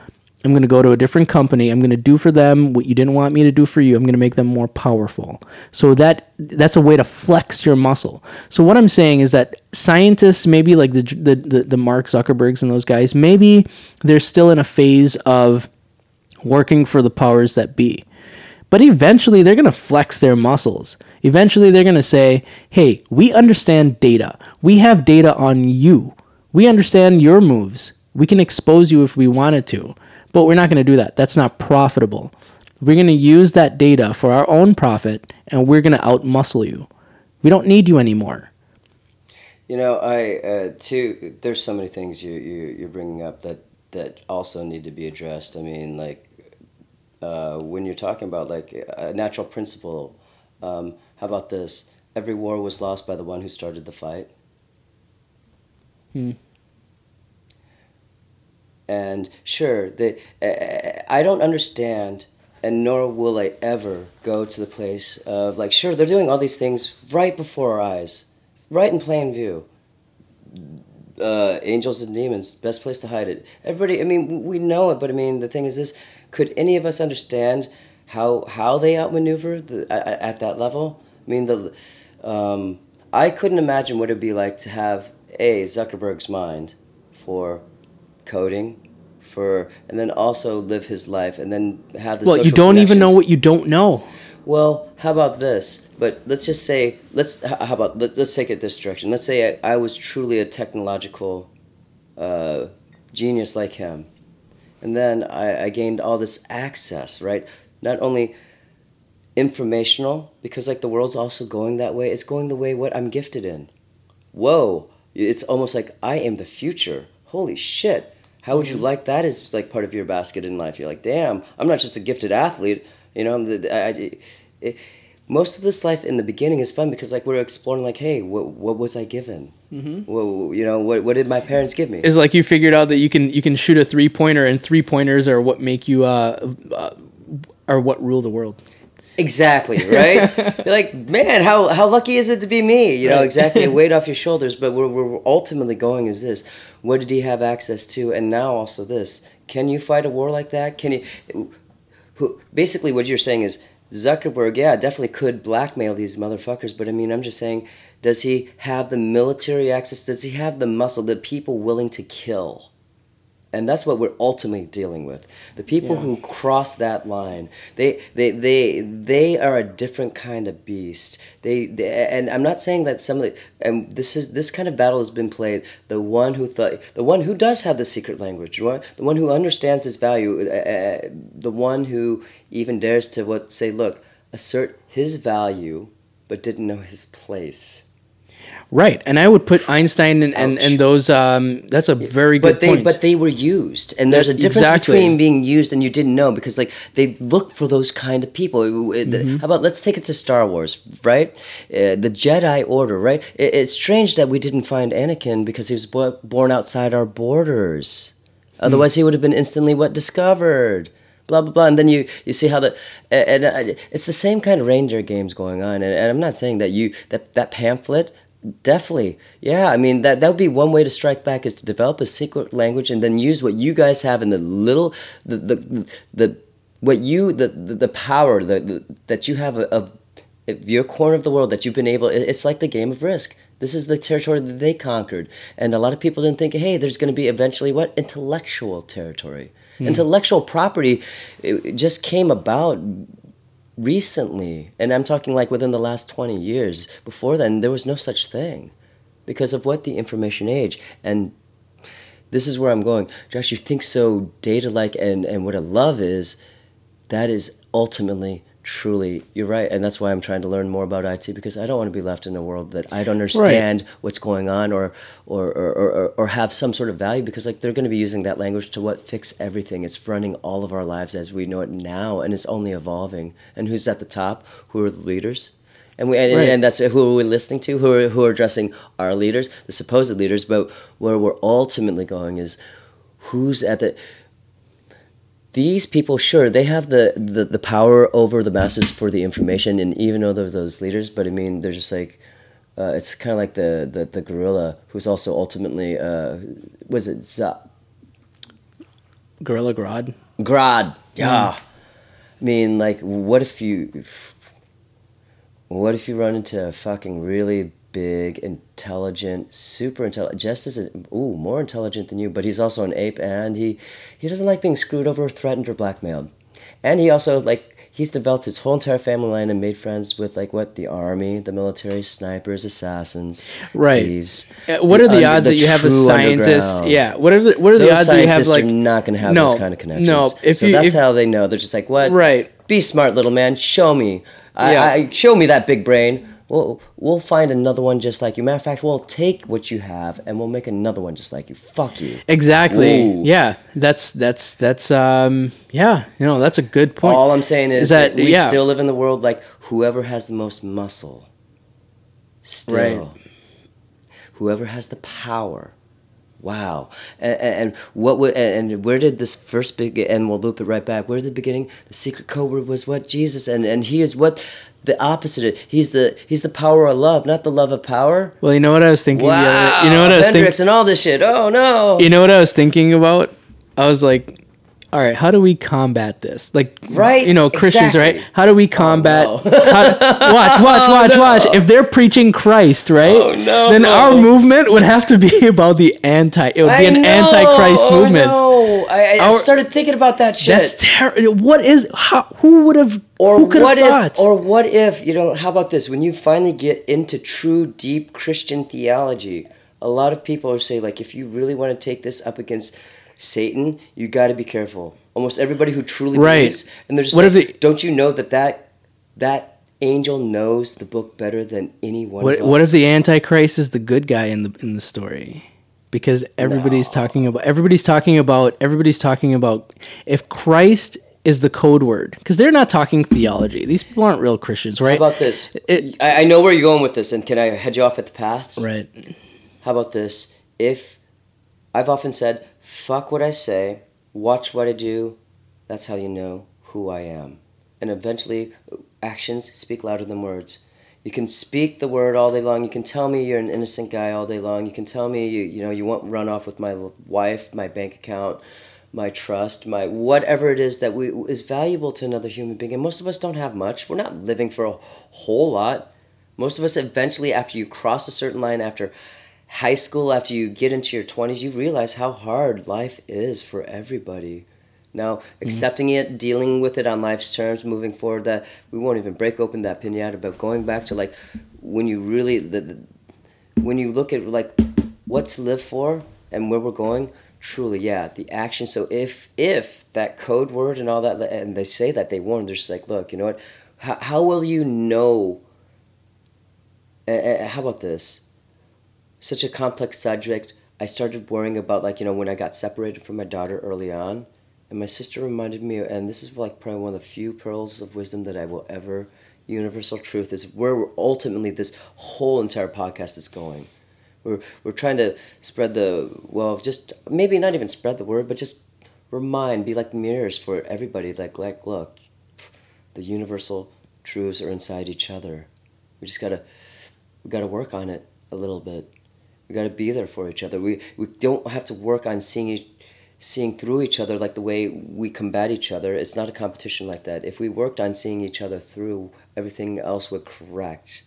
I'm going to go to a different company. I'm going to do for them what you didn't want me to do for you. I'm going to make them more powerful. So that that's a way to flex your muscle. So what I'm saying is that scientists, maybe like the the the, the Mark Zuckerbergs and those guys, maybe they're still in a phase of working for the powers that be. But eventually they're going to flex their muscles. Eventually they're going to say, "Hey, we understand data. We have data on you. We understand your moves. We can expose you if we wanted to." But we're not going to do that. That's not profitable. We're going to use that data for our own profit and we're going to outmuscle you. We don't need you anymore. You know, I uh, too. There's so many things you you you're bringing up that that also need to be addressed. I mean, like uh, when you're talking about like a natural principle. Um, how about this? Every war was lost by the one who started the fight. Hmm. And sure, they, I don't understand, and nor will I ever go to the place of like, sure, they're doing all these things right before our eyes, right in plain view. Uh, angels and demons, best place to hide it. Everybody, I mean, we know it, but I mean, the thing is this: could any of us understand how how they outmaneuver the, at, at that level? I mean, the um, I couldn't imagine what it'd be like to have a Zuckerberg's mind for coding for and then also live his life and then have the well you don't even know what you don't know. Well how about this? But let's just say let's how about let's, let's take it this direction. Let's say i, I was truly a technological uh, genius like him. And then I, I gained all this access right? Not only informational because like the world's also going that way it's going the way what i'm gifted in. Whoa it's almost like i am the future. Holy shit how would you like that as like part of your basket in life? You're like, damn, I'm not just a gifted athlete. You know, I, I, it, most of this life in the beginning is fun because like we're exploring like, hey, what what was I given? Mm-hmm. What, you know, what what did my parents give me? It's like you figured out that you can you can shoot a three pointer, and three pointers are what make you uh, uh are what rule the world. Exactly, right? You're like, man, how, how lucky is it to be me? You know, right. exactly, weight off your shoulders. But where we're ultimately going is this what did he have access to? And now also this can you fight a war like that? Can you. Who, basically, what you're saying is Zuckerberg, yeah, definitely could blackmail these motherfuckers, but I mean, I'm just saying, Does he have the military access? Does he have the muscle, the people willing to kill? And that's what we're ultimately dealing with. The people Yeah. who cross that line they they they they are a different kind of beast. They, they and i'm not saying that some of the and this is this kind of battle has been played. The one who thought the one who does have the secret language the one, who understands its value uh, uh, the one who even dares to what say look assert his value but didn't know his place Right, and I would put Einstein and, and, and those. Um, that's a very good but they point. but they were used and there's a difference exactly. between being used and you didn't know because like they look for those kind of people Mm-hmm. how about let's take it to star wars right uh, the jedi order right it, it's strange that we didn't find anakin because he was bo- born outside our borders otherwise he would have been instantly what discovered blah blah blah and then you you see how the and, and uh, it's the same kind of ranger games going on and, and i'm not saying that you that that pamphlet definitely. Yeah i mean that that would be one way to strike back is to develop a secret language and then use what you guys have in the little the the, the what you the the, the power the, the that you have of your corner of the world that you've been able it's like the game of risk. This is the territory that they conquered. And a lot of people didn't think hey there's going to be eventually what? Intellectual territory. Hmm. Intellectual property just came about recently and i'm talking like within the last 20 years before then there was no such thing because of what the information age. And this is where i'm going. Josh you think so data like and and what a love is that is ultimately truly you're right and that's why i'm trying to learn more about it because i don't want to be left in a world that i don't understand what's going on or or, or, or or have some sort of value because like they're going to be using that language to what fix everything. It's running all of our lives as we know it now and it's only evolving. And who's at the top? Who are the leaders? And we and, Right. and that's who are we listening to? Who are who are addressing our leaders? The supposed leaders but where we're ultimately going is who's at the these people sure they have the, the, the power over the masses for the information and even though those leaders but i mean they're just like uh, it's kind of like the, the, the gorilla who's also ultimately uh, was it Z- Gorilla Grodd. grad yeah. I mean like what if you what if you run into a fucking really big intelligent super intelligent just as a, ooh more intelligent than you but he's also an ape and he he doesn't like being screwed over threatened or blackmailed and he also like he's developed his whole entire family line and made friends with like what the army the military snipers assassins Right. thieves Uh, what are the odds that you have a scientist? Yeah. What are the what are the odds that you have like not going to have no, those kind of connections. No. If so you that's if, how they know. They're just like, what? right. Be smart, little man. Show me. I, Yeah. I, show me that big brain. We'll, we'll find another one just like you. Matter of fact, we'll take what you have and we'll make another one just like you. Fuck you. Exactly. Ooh. Yeah. That's that's that's um yeah, you know, that's a good point. All I'm saying is, Is that- that, we yeah. still live in the world like whoever has the most muscle. Still. Right. Whoever has the power. Wow. And, and what would, and where did this first big and we'll loop it right back. Where did the beginning? The secret code word was what Jesus and and he is what the opposite. Of, he's the he's the power of love, not the love of power. well, you know what I was thinking the Wow. other, you know what I was thinking and all this shit. Oh no. you know what I was thinking about? I was like, all right, how do we combat this? Like, Right, You know, Christians, exactly. right? How do we combat? Oh, no. how- watch, watch, oh, watch, no. watch. If they're preaching Christ, right? Oh, no. Then our movement would have to be about the anti. It would be an know. anti-Christ Oh, movement. no. I, I Our- started thinking about that shit. That's terrible. What is? How? Who would have? Or who what have thought? if? Or what if? You know, how about this? When you finally get into true, deep Christian theology, a lot of people are saying like, if you really want to take this up against Satan, you got to be careful. Almost everybody who truly Right. believes, and they're just What like, they- don't you know that that that angel knows the book better than anyone. what, of us? what if the antichrist is the good guy in the in the story because everybody's talking about everybody's talking about everybody's talking about if christ is the code word because they're not talking theology these people aren't real christians right How about this? It- I, I know where you're going with this, and can I head you off at the paths? right How about this? If I've often said, fuck what I say, watch what I do, that's how you know who I am. And eventually, actions speak louder than words. You can speak the word all day long. You can tell me you're an innocent guy all day long. You can tell me you you know you won't run off with my wife, my bank account, my trust, my whatever it is that we is valuable to another human being. And most of us don't have much. We're not living for a whole lot. Most of us eventually, after you cross a certain line, after high school, after you get into your 20s, you realize how hard life is for everybody. Now, accepting it, dealing with it on life's terms, moving forward, that we won't even break open that pinata, but going back to like when you really, the, the, when you look at like what to live for and where we're going, truly, yeah, the action. So if, if that code word and all that, and they say that they warn, they're just like, look, you know what? How, how will you know? Uh, how about this? Such a complex subject. I started worrying about like you know when I got separated from my daughter early on, and my sister reminded me, and this is like probably one of the few pearls of wisdom that I will ever. Universal truth is where ultimately this whole entire podcast is going. We're we're trying to spread the well, just maybe not even spread the word, but just remind, be like mirrors for everybody. Like like look, the universal truths are inside each other. We just gotta we gotta work on it a little bit. We gotta be there for each other. We we don't have to work on seeing each, seeing through each other like the way we combat each other. It's not a competition like that. If we worked on seeing each other through, everything else would correct.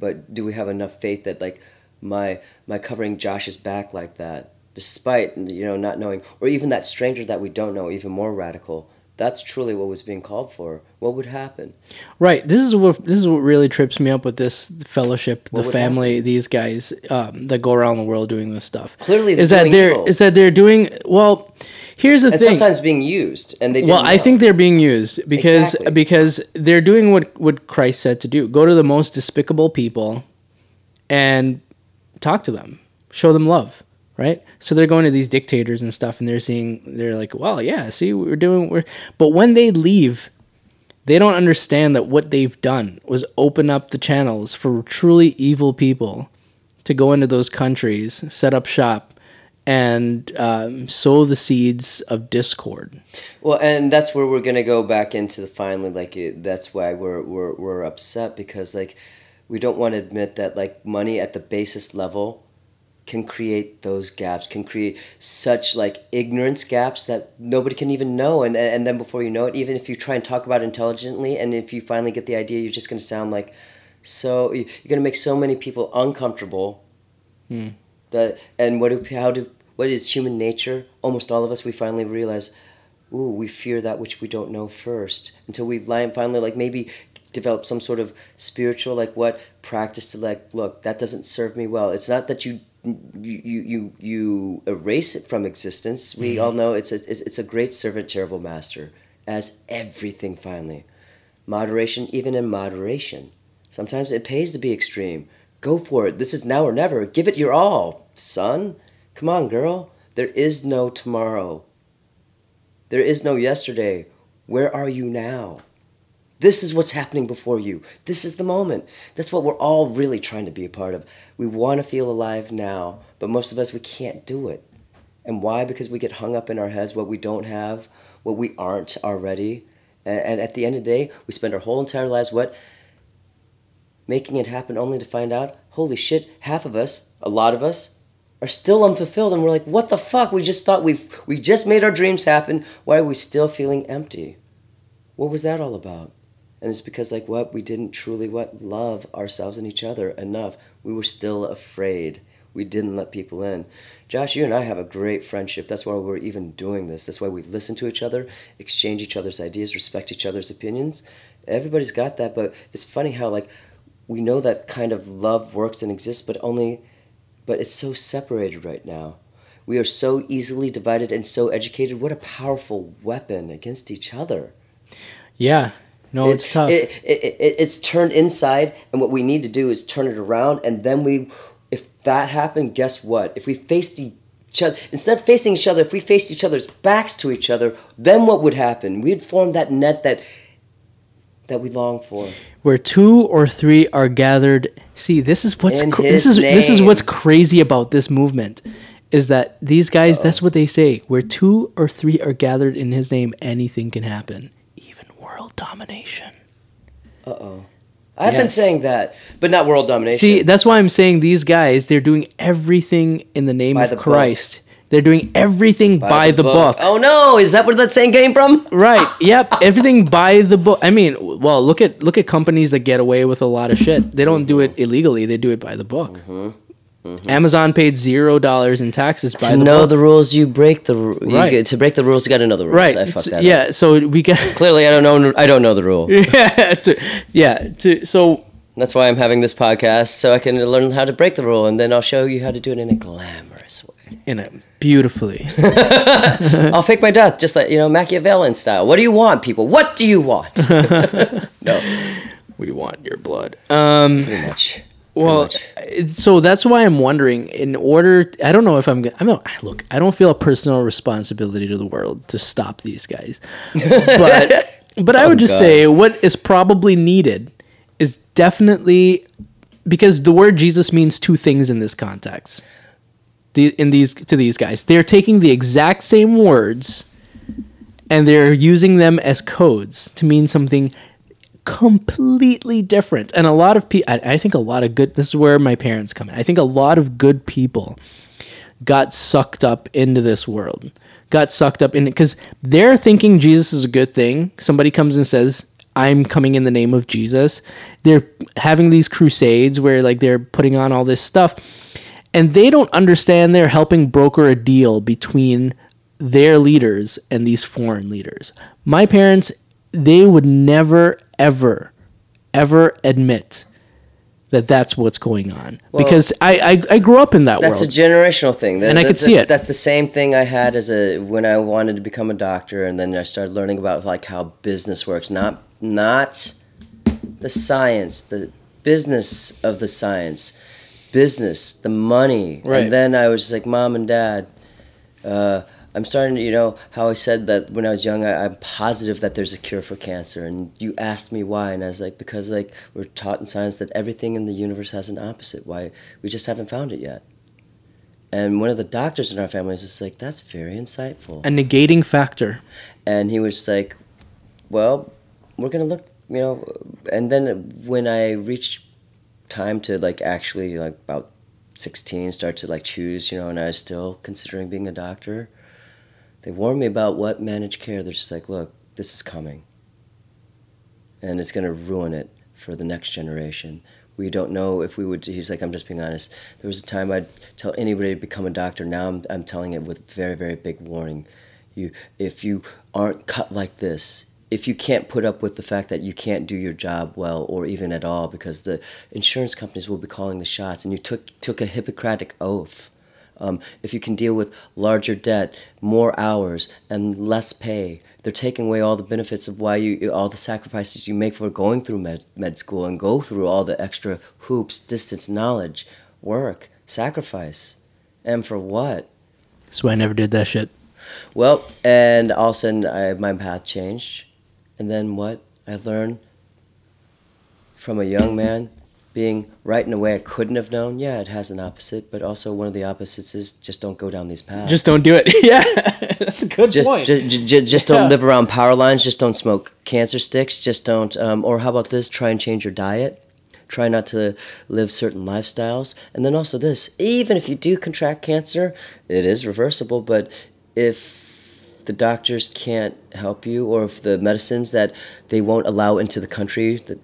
But do we have enough faith that like my my covering Josh's back like that, despite you know not knowing, or even that stranger that we don't know, even more radical that's truly what was being called for. What would happen? Right. This is what this is what really trips me up with this fellowship, the family, happen? these guys um, that go around the world doing this stuff. Clearly, is that they're evil. is that they're doing well. Here's the and thing. Sometimes being used, and they. Well, know. I think they're being used because exactly. because they're doing what what Christ said to do. Go to the most despicable people, and talk to them. Show them love right? So they're going to these dictators and stuff, and they're seeing, they're like, well, yeah, see, we're doing, we're, but when they leave, they don't understand that what they've done was open up the channels for truly evil people to go into those countries, set up shop, and um, sow the seeds of discord. Well, and that's where we're gonna go back into the finally, like it, that's why we're we're we're upset because like we don't want to admit that like money at the basis level can create those gaps can create such like ignorance gaps that nobody can even know. And and then before you know it even if you try and talk about it intelligently and if you finally get the idea you're just going to sound like so you're going to make so many people uncomfortable hmm. that and what do how do what is human nature? Almost all of us we finally realize ooh we fear that which we don't know first. Until we finally like maybe develop some sort of spiritual like what practice to like look that doesn't serve me well. It's not that you you you you erase it from existence. We mm-hmm. all know it's a it's a great servant, terrible master, as everything finally. Moderation, even in moderation, sometimes it pays to be extreme. Go for it. This is now or never. Give it your all, son. Come on, girl. There is no tomorrow. There is no yesterday. Where are you now? This is what's happening before you. This is the moment. That's what we're all really trying to be a part of. We want to feel alive now, but most of us, we can't do it. And why? Because we get hung up in our heads what we don't have, what we aren't already. And, at the end of the day, we spend our whole entire lives what? Making it happen only to find out, holy shit, half of us, a lot of us, are still unfulfilled. And we're like, what the fuck? We just thought we've, we just made our dreams happen. Why are we still feeling empty? What was that all about? And it's because, like, what? We didn't truly, what? Love ourselves and each other enough. We were still afraid. We didn't let people in. Josh, you and I have a great friendship. That's why we're even doing this. That's why we listen to each other, exchange each other's ideas, respect each other's opinions. Everybody's got that, but it's funny how, like, we know that kind of love works and exists, but only, but it's so separated right now. We are so easily divided and so educated. What a powerful weapon against each other. Yeah, no, it's, it's tough. It, it, it, it's turned inside, and what we need to do is turn it around. And then we, if that happened, guess what? If we faced each other, instead of facing each other, if we faced each other's backs to each other, then what would happen? We'd form that net that that we long for. Where two or three are gathered. See, this is what's cr- this is name. this is what's crazy about this movement is that these guys. Uh-oh. That's what they say. Where two or three are gathered in His name, anything can happen world domination. Uh oh. I've yes. been saying that, but not world domination. See, that's why I'm saying these guys, they're doing everything in the name By of the Christ. Book. They're doing everything by, the, book. Oh no! Is that where that saying came from? Right. Yep. Everything by the book. I mean, well, look at look at companies that get away with a lot of shit. They don't do it illegally. They do it by the book. Amazon paid zero dollars in taxes by to the know book. the rules, you break the ru- you Right. get- to break the rules, you got to know the rules. right. I fucked So- that yeah. up. So we get. Clearly, I don't know. I don't know the rule. yeah. To, yeah. To, so That's why I'm having this podcast so I can learn how to break the rule, and then I'll show you how to do it in a glamorous way. in it beautifully. I'll fake my death, just like you know Machiavellian style. What do you want, people? What do you want? no, we want your blood. Um. pretty much. Well, uh, so that's why I'm wondering. In order, I don't know if I'm. gonna- I'm not. Look, I don't feel a personal responsibility to the world to stop these guys, but but I oh, would just God. say what is probably needed is definitely because the word Jesus means two things in this context. The in these to these guys, they're taking the exact same words and they're using them as codes to mean something completely different. And a lot of people, I, I think a lot of good, this is where my parents come in. I think a lot of good people got sucked up into this world, got sucked up in it because they're thinking Jesus is a good thing. Somebody comes and says, I'm coming in the name of Jesus. They're having these crusades where like they're putting on all this stuff and they don't understand they're helping broker a deal between their leaders and these foreign leaders. My parents, they would never, ever, ever admit that that's what's going on because I, I I grew up in that world. That's world. a generational thing, That- And I could see it. That's the same thing I had as a when I wanted to become a doctor, and then I started learning about like how business works, not not the science, the business of the science, business, the money, Right. and then I was like, mom and dad. Uh, I'm starting to, you know, how I said that when I was young, I, I'm positive that there's a cure for cancer. And you asked me why, and I was like, because like we're taught in science that everything in the universe has an opposite. Why we just haven't found it yet. And one of the doctors in our family was just like, that's very insightful. a negating factor. And he was like, well, we're gonna look, you know. And then when I reached time to like actually like about 16 start to like choose, you know, and I was still considering being a doctor. They warned me about what managed care. They're just like, look, this is coming. And it's gonna ruin it for the next generation. We don't know if we would. He's like, I'm just being honest. There was a time I'd tell anybody to become a doctor. Now I'm, I'm telling it with very, very big warning. You, if you aren't cut like this, if you can't put up with the fact that you can't do your job well or even at all because the insurance companies will be calling the shots and you took took a hippocratic oath um, if you can deal with larger debt more hours and less pay they're taking away all the benefits of why you all the sacrifices you make for going through med, med school and go through all the extra hoops distance knowledge work sacrifice and for what So I never did that shit. well, and all of a sudden, I, my path changed. And then what? I learned from a young man being right in a way I couldn't have known. Yeah, it has an opposite, but also one of the opposites is just don't go down these paths. Just don't do it. yeah, that's a good Just, point. ju- ju- ju- just Yeah. don't live around power lines. Just don't smoke cancer sticks. Just don't. Um, or how about this? Try and change your diet. Try not to live certain lifestyles. And then also this: even if you do contract cancer, it is reversible. But if the doctors can't help you, or if the medicines that they won't allow into the country, that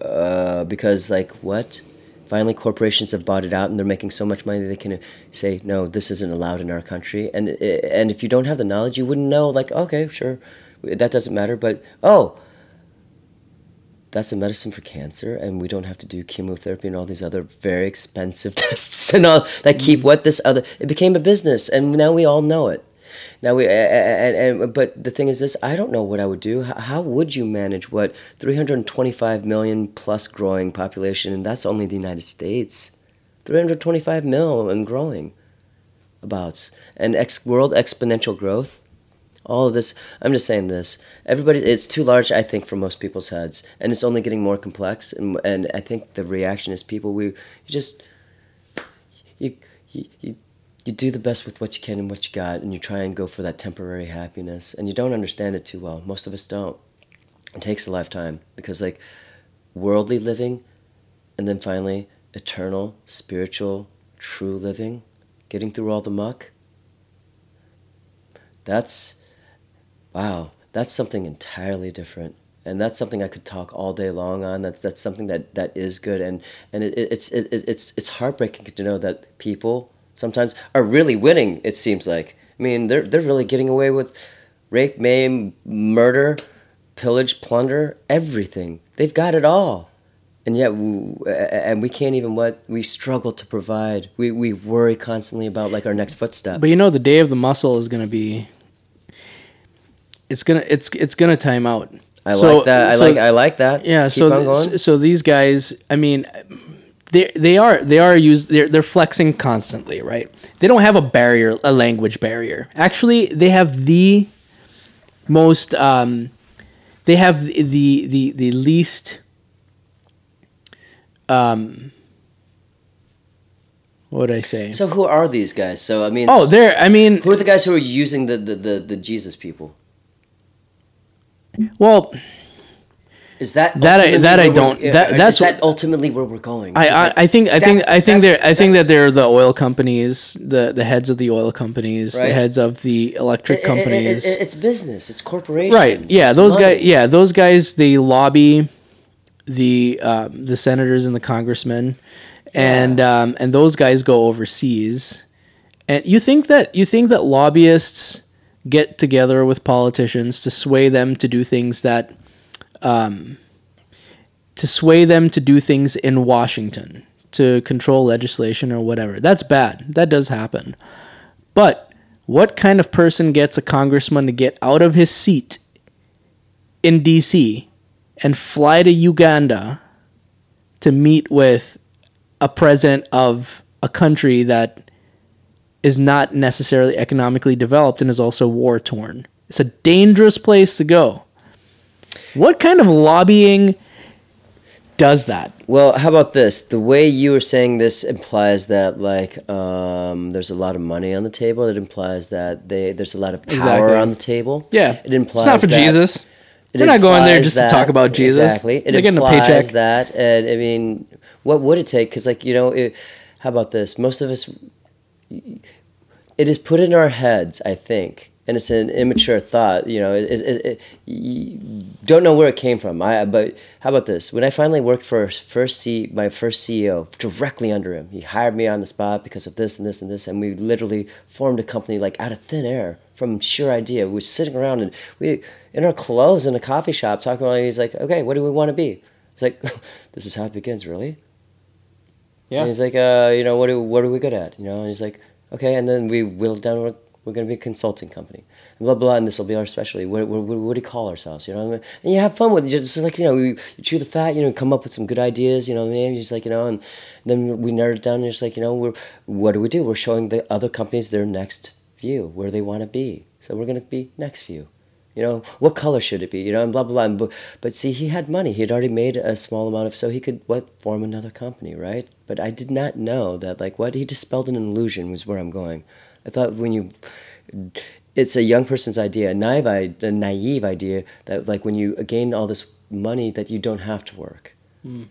uh, because like what? Finally, corporations have bought it out, and they're making so much money they can say, "No, this isn't allowed in our country." And and if you don't have the knowledge, you wouldn't know. Like, okay, sure, that doesn't matter. But oh, that's a medicine for cancer, and we don't have to do chemotherapy and all these other very expensive tests and all that keep what this other. It became a business, and now we all know it. Now we and, and, but the thing is this: I don't know what I would do. How, how would you manage what 325 million plus growing population, and that's only the United States, 325 mil and growing, abouts, and ex, world exponential growth. All of this, I'm just saying this. Everybody, it's too large, I think, for most people's heads, and it's only getting more complex. And and I think the reaction is people we you just you you. you you do the best with what you can and what you got, and you try and go for that temporary happiness, and you don't understand it too well. Most of us don't. It takes a lifetime because, like, worldly living, and then finally, eternal, spiritual, true living, getting through all the muck, That's wow. That's something entirely different. And that's something I could talk all day long on. That that's something that, that is good, and and it, it's it, it's it's heartbreaking to know that people sometimes are really winning. It seems like. I mean, they're they're really getting away with rape, maim, murder, pillage, plunder, everything. They've got it all. And yet, we, and we can't even what we struggle to provide. We, we worry constantly about like our next footstep. But you know, the day of the muscle is going to be. It's gonna it's it's gonna time out. I so, like that. I so, like I like that. Yeah. Keep so so these guys, I mean, they they are they are used they're they're flexing constantly, right? They don't have a barrier, a language barrier. Actually, they have the most um, they have the the the, the least um what would I say? So who are these guys? So I mean, oh, they're. I mean, who are the guys who are using the the the, the Jesus people? Well, is that that I, that I don't that that's that ultimately where we're going? I I, I think I think I think they're I think that they're the oil companies, the the heads of the oil companies, right. the heads of the electric companies. It, it, it, it's business. It's corporations. Right. Yeah. those guys. Yeah. Those guys. They lobby the um, the senators and the congressmen, and yeah. um, and those guys go overseas. And you think that you think that lobbyists get together with politicians to sway them to do things that um, to sway them to do things in Washington to control legislation or whatever. That's bad. That does happen. But what kind of person gets a congressman to get out of his seat in DC and fly to Uganda to meet with a president of a country that is not necessarily economically developed and is also war torn? It's a dangerous place to go. What kind of lobbying does that? Well, how about this? The way you were saying this implies that like um, there's a lot of money on the table. It implies that they there's a lot of power exactly. on the table. Yeah, it implies that. it's not for that, Jesus. They're not going there just that, to talk about Jesus. Exactly. It They're getting a paycheck. that, and I mean, what would it take? Because like you know, it, how about this? Most of us, it is put in our heads. I think and it's an immature thought. You know, it, it, it, you don't know where it came from. I but how about this? When I finally worked for first C, my first CEO directly under him, he hired me on the spot because of this and this and this, and we literally formed a company like out of thin air from sheer idea. We were sitting around and we in our clothes in a coffee shop talking about. He's like, okay, what do we want to be? It's like, this is how it begins, really. Yeah. And he's like, uh, you know, what do, what are we good at? You know, and he's like, okay, and then we whittled down we're going to be a consulting company. And blah, blah, and this will be our specialty. What, what, what, do you call ourselves? You know I mean? And you have fun with it. Just like, you know, you, chew the fat, you know, come up with some good ideas, you know what I mean? Just like, you know, and then we narrowed it down and just like, you know, we're, what do we do? We're showing the other companies their next view, where they want to be. So we're going to be next view. You know, what color should it be? You know, and blah, blah, blah. But, but see, he had money. He had already made a small amount of, so he could, what, form another company, right? But I did not know that, like, what? He dispelled an illusion was where I'm going. I thought when you it's a young person's idea, a naive, a naive idea that like when you gain all this money that you don't have to work. Mm.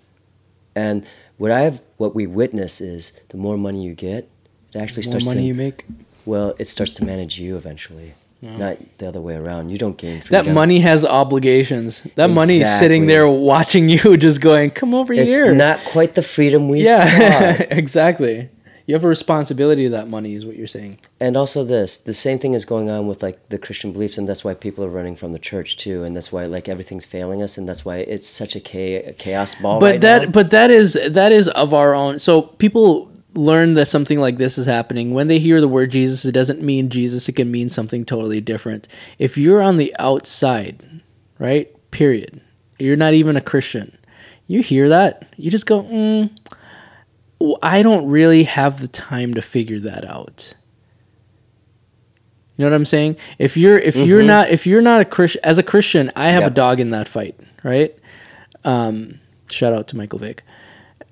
And what I've what we witness is the more money you get, it actually the starts more money to, you make. Well, it starts to manage you eventually. Yeah. Not the other way around. You don't gain freedom. That money has obligations. That exactly. money is sitting there watching you, just going, "Come over it's here." It's not quite the freedom we yeah. saw. exactly you have a responsibility to that money is what you're saying. And also this the same thing is going on with like the christian beliefs and that's why people are running from the church too and that's why like everything's failing us and that's why it's such a chaos ball but right that now. but that is that is of our own. So people learn that something like this is happening. When they hear the word jesus it doesn't mean jesus it can mean something totally different. If you're on the outside right period you're not even a christian you hear that you just go mm, I don't really have the time to figure that out. You know what I'm saying? If you're if mm-hmm. you're not if you're not a Christian as a Christian, I have yep. a dog in that fight, right? Um, shout out to Michael Vick.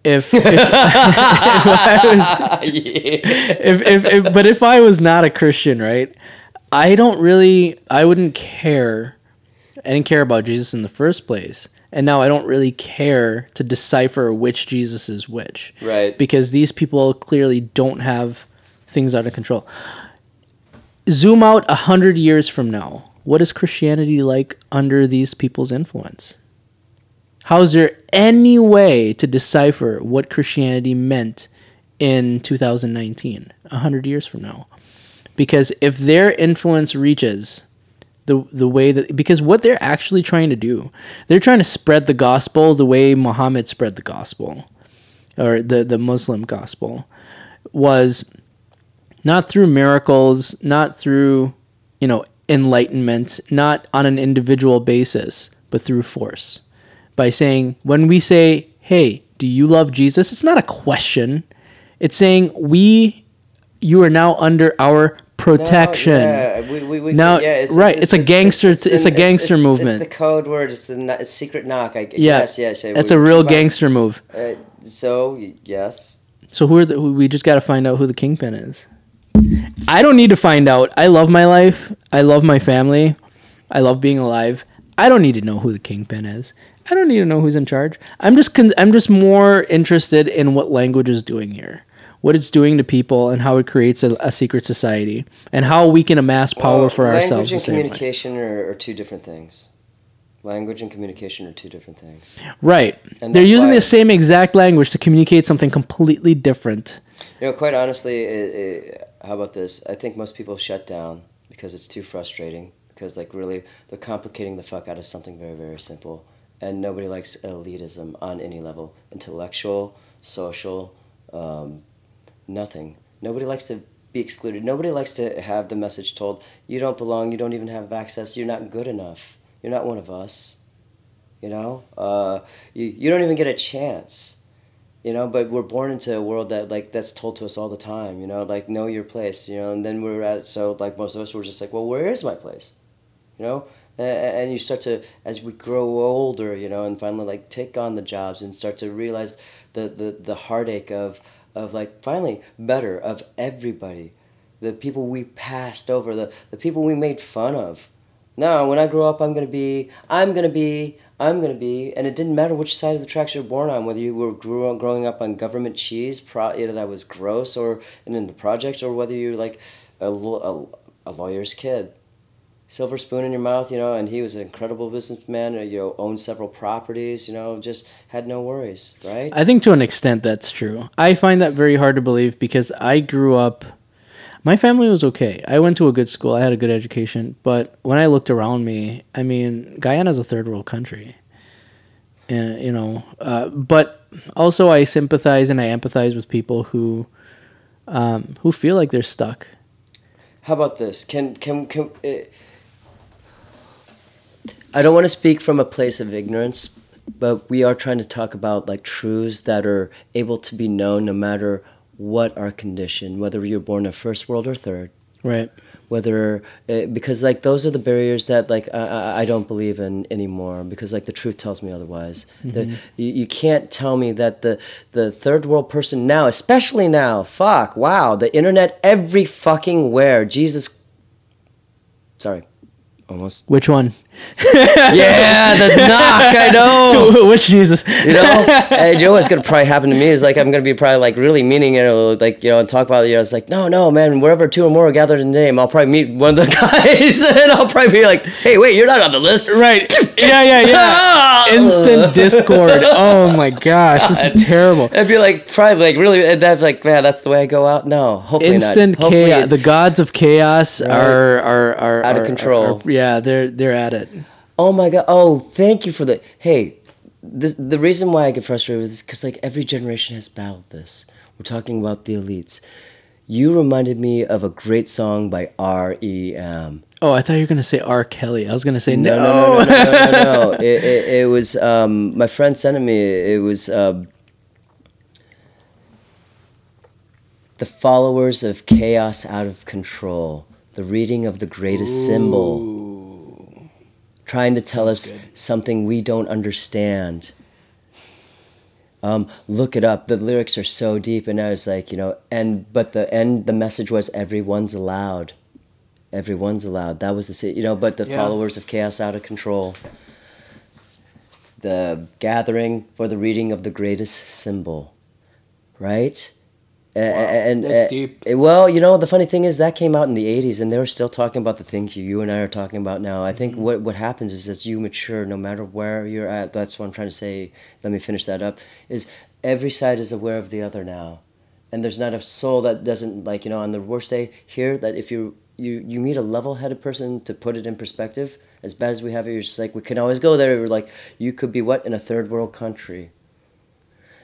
If if, if, I was, if, if, if but if I was not a Christian, right? I don't really I wouldn't care. I didn't care about Jesus in the first place and now I don't really care to decipher which Jesus is which. Right. Because these people clearly don't have things under control. zoom out a hundred years from now. What is Christianity like under these people's influence? How is there any way to decipher what Christianity meant in 2019, a hundred years from now? Because if their influence reaches the the way that because what they're actually trying to do, they're trying to spread the gospel the way Muhammad spread the gospel, or the the Muslim gospel, was not through miracles, not through you know enlightenment, not on an individual basis, but through force. By saying when we say, "Hey, do you love Jesus?" It's not a question. It's saying we you are now under our protection. No, yeah, we, we, we, Now- yeah, right, it's a gangster- it's a the- gangster movement. It's the code word. It's the it's secret knock. I, Yeah, Yes, yes. we- a real gangster move. Uh, so yes, So who are the, we just got to find out who the kingpin is. I don't need to find out. I love my life. I love my family. I love being alive. I don't need to know who the kingpin is. I don't need to know who's in charge. I'm just con- I'm just more interested in what language is doing here. What it's doing to people and how it creates a, a secret society and how we can amass power Well, for ourselves. Language and communication are, are two different things. Language and communication are two different things. Right. And They're using the same exact language to communicate something completely different. You know, quite honestly, it, it, how about this? I think most people shut down because it's too frustrating. Because like really, they're complicating the fuck out of something very very simple, and nobody likes elitism on any level, intellectual, social, um, nothing. Nobody likes to be excluded. Nobody likes to have the message told, "You don't belong. You don't even have access. You're not good enough. You're not one of us." You know, uh, you you don't even get a chance you know but we're born into a world that like that's told to us all the time you know like know your place you know and then we're at so like most of us were just like well where is my place you know and you start to as we grow older you know and finally like take on the jobs and start to realize the the, the heartache of of like finally better of everybody. The people we passed over the, the people we made fun of. No when i grow up i'm gonna be i'm gonna be i'm gonna be and it didn't matter which side of the tracks you were born on whether you were grew up, growing up on government cheese pro, you know, that was gross or and in the projects or whether you're like a, a, a lawyer's kid silver spoon in your mouth you know and he was an incredible businessman uh, you know owned several properties you know just had no worries right I think to an extent that's true. I find that very hard to believe because I grew up. My family was okay. I went to a good school. I had a good education. But when I looked around me, I mean, Guyana's a third world country. And, you know, uh, but also I sympathize and I empathize with people who um, who feel like they're stuck. How about this? Can can can? Uh, I don't want to speak from a place of ignorance, but we are trying to talk about like truths that are able to be known no matter what our condition, whether you're born a first world or third, Right. whether uh, because like those are the barriers that like I, I, don't believe in anymore because like the truth tells me otherwise that you, you can't tell me that the the third world person now especially now fuck wow the internet every fucking where jesus sorry almost Which one? yeah the knock i know Which Jesus? you know, and you know what's gonna probably happen to me is like I'm gonna be probably like really meaning it, or like you know, and talk about it. You know, it's like no, no, man. Wherever two or more are gathered in the name, I'll probably meet one of the guys, and I'll probably be like, hey, wait, you're not on the list, Right. Yeah, yeah, yeah. Instant discord. Oh my gosh, this is terrible. I'd be like, probably like really, and that's like, man, that's the way I go out. No, hopefully instant not. Hopefully chaos. The gods of chaos Right. are, are are Out of are- control. are- yeah, they're they're at it. Oh my god! Oh, thank you for the. Hey, this, the reason why I get frustrated with this is because like every generation has battled this. We're talking about the elites. You reminded me of a great song by R.E.M. Oh, I thought you were gonna say R. Kelly. I was gonna say no. No, no, no, no, no, no, no. it, it, it was um, my friend sent it me. It was um the followers of chaos out of control. The reading of the greatest symbol, trying to tell us something we don't understand. Um, look it up. The lyrics are so deep, and I was like, you know, and but the end, the message was everyone's allowed everyone's allowed. That was the you know, but the Yeah. followers of chaos out of control. The gathering for the reading of the greatest symbol, right? A- and that's uh, deep. uh, well, you know, the funny thing is that came out in the '80s, and they were still talking about the things you and I are talking about now. I think what what happens is as you mature, no matter where you're at, that's what I'm trying to say. Let me finish that up. Is every side is aware of the other now, and there's not a soul that doesn't like you know on the worst day here that if you you you meet a level-headed person to put it in perspective. As bad as we have it, you're just like we can always go there. We're like you could be what in a third world country.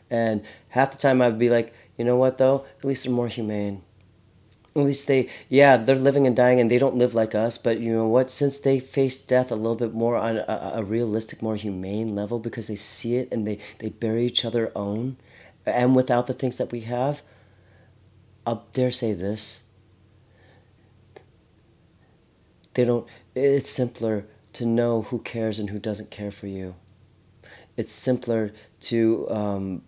And half the time I'd be like, you know what though? At least they're more humane. At least they, yeah, they're living and dying and they don't live like us, but you know what? Since they face death a little bit more on a, a realistic, more humane level because they see it and they, they bury each other own and without the things that we have, I'll dare say this. They don't, it's simpler to know who cares and who doesn't care for you. It's simpler to um,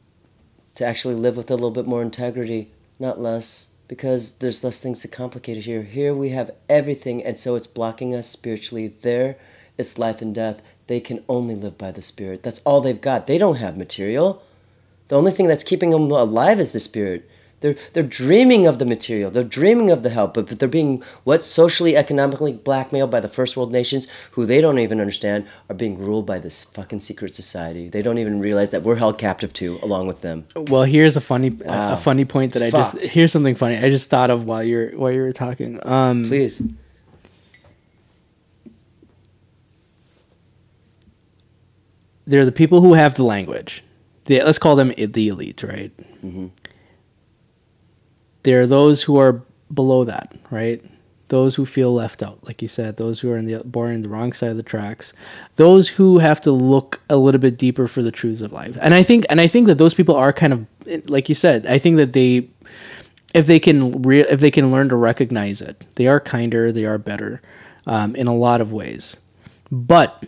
to actually live with a little bit more integrity, not less, because there's less things to complicate it here. Here we have everything, and so it's blocking us spiritually. There, it's life and death. They can only live by the spirit. That's all they've got. They don't have material. The only thing that's keeping them alive is the spirit. They're, they're dreaming of the material. They're dreaming of the help, but, but they're being what socially, economically blackmailed by the first world nations who they don't even understand are being ruled by this fucking secret society. They don't even realize that we're held captive too, along with them. Well, here's a funny a- Wow. a funny point that It's I fucked. just here's something funny I just thought of while you're while you were talking. Um, Please. they're the people who have the language. The, let's call them the elite, right? Mhm. There are those who are below that, right? Those who feel left out, like you said, those who are in the born in the wrong side of the tracks, those who have to look a little bit deeper for the truths of life. And I think, and I think that those people are kind of, like you said, I think that they, if they can, re- if they can learn to recognize it, they are kinder, they are better, um, in a lot of ways. But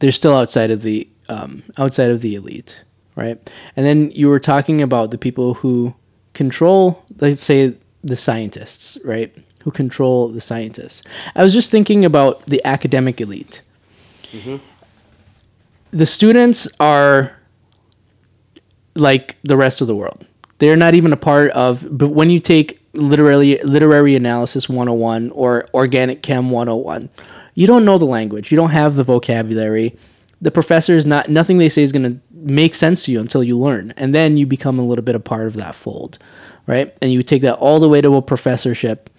they're still outside of the um, outside of the elite, right? And then you were talking about the people who control, let's say, the scientists, right? Who control the scientists. I was just thinking about the academic elite. Mm-hmm. The students are like the rest of the world. They're not even a part of. But when you take literary literary analysis 101 or organic chem 101, you don't know the language. You don't have the vocabulary. The professor is not nothing they say is going to make sense to you until you learn, and then you become a little bit a part of that fold, right? And you take that all the way to a professorship,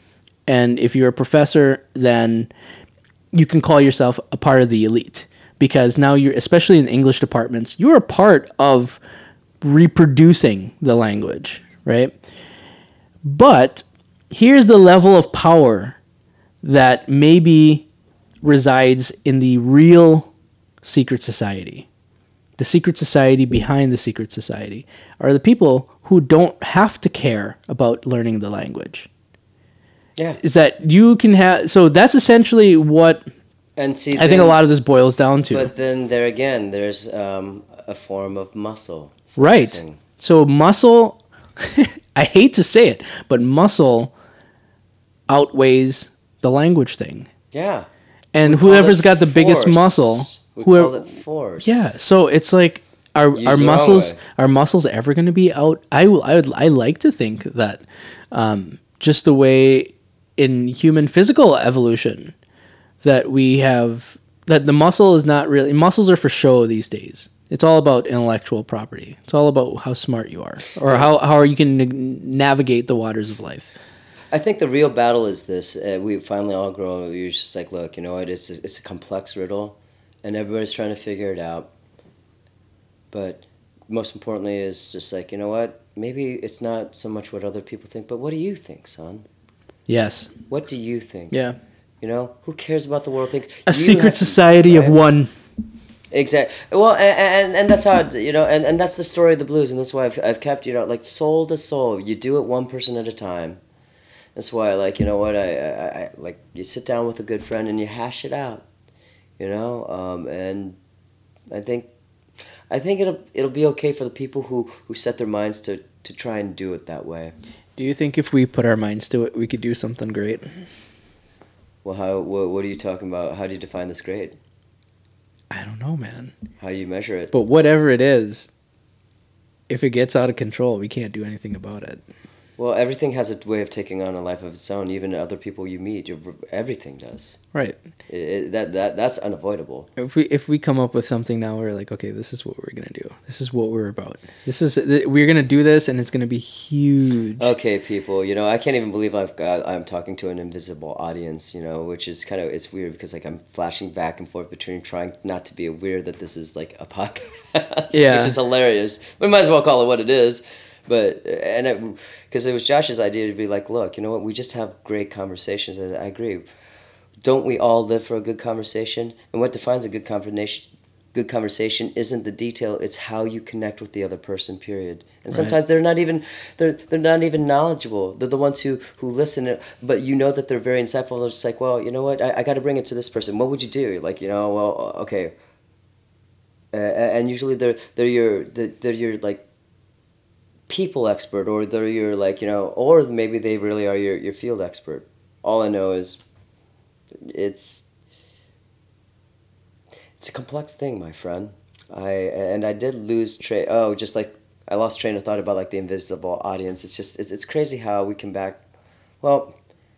and if you're a professor, then you can call yourself a part of the elite because now you're especially in English departments, you're a part of reproducing the language, right? But here's the level of power that maybe resides in the real secret society. The secret society behind the secret society are the people who don't have to care about learning the language. Yeah. Is that you can have so that's essentially what And see, I think a lot of this boils down to. But then there again, there's um, a form of muscle. Right. So muscle, I hate to say it, but muscle outweighs the language thing. Yeah. And We whoever's got the biggest muscle, We whoever, call it force. yeah. So it's like, are Used our muscles our muscles ever going to be out? I will. I would. I like to think that, um, just the way in human physical evolution, that we have that the muscle is not really muscles are for show these days. It's all about intellectual property. It's all about how smart you are, or how how you can n- navigate the waters of life. I think the real battle is this. Uh, we finally all grow. You're just like, look, you know what? It's a, it's a complex riddle, and everybody's trying to figure it out. But most importantly, is just like, you know what? Maybe it's not so much what other people think, but what do you think, son? Yes. What do you think? Yeah. You know, who cares about the world thinks? A You secret society of one. Exactly. Well, and, and and that's how it, you know, and, and that's the story of the blues, and that's why I've, I've kept you know like soul to soul. You do it one person at a time. That's why, like you know what, I, I, I like you sit down with a good friend and you hash it out, you know, um, and I think, I think it'll it'll be okay for the people who who set their minds to to try and do it that way. Do you think if we put our minds to it, we could do something great? Well, how what, what are you talking about? How do you define this grade? I don't know, man. How do you measure it? But whatever it is, if it gets out of control, we can't do anything about it. Well, everything has a way of taking on a life of its own. Even other people you meet, everything does. Right. It, it, that that that's unavoidable. If we if we come up with something now, we're like, okay, this is what we're gonna do. This is what we're about. This is we're gonna do this, and it's gonna be huge. Okay, people. You know, I can't even believe I've got I'm talking to an invisible audience. You know, which is kind of it's weird because like I'm flashing back and forth between trying not to be weird that this is like a podcast. Yeah. Which is hilarious. We might as well call it what it is. But and because it was Josh's idea to be like, look, you know what? We just have great conversations. And I agree. Don't we all live for a good conversation? And what defines a good conversation? Good conversation isn't the detail; it's how you connect with the other person. Period. And sometimes Right. they're not even they're they're not even knowledgeable. They're the ones who who listen, but you know that they're very insightful. They're just like, well, you know what? I, I got to bring it to this person. What would you do? Like, you know, well, okay. Uh, and usually they're they're your they're, they're your like people expert or they're your like you know or maybe they really are your, your field expert. All i know is it's it's a complex thing my friend. I and i did lose train oh just like i lost train of thought about like the invisible audience. It's just it's, it's crazy how we can back well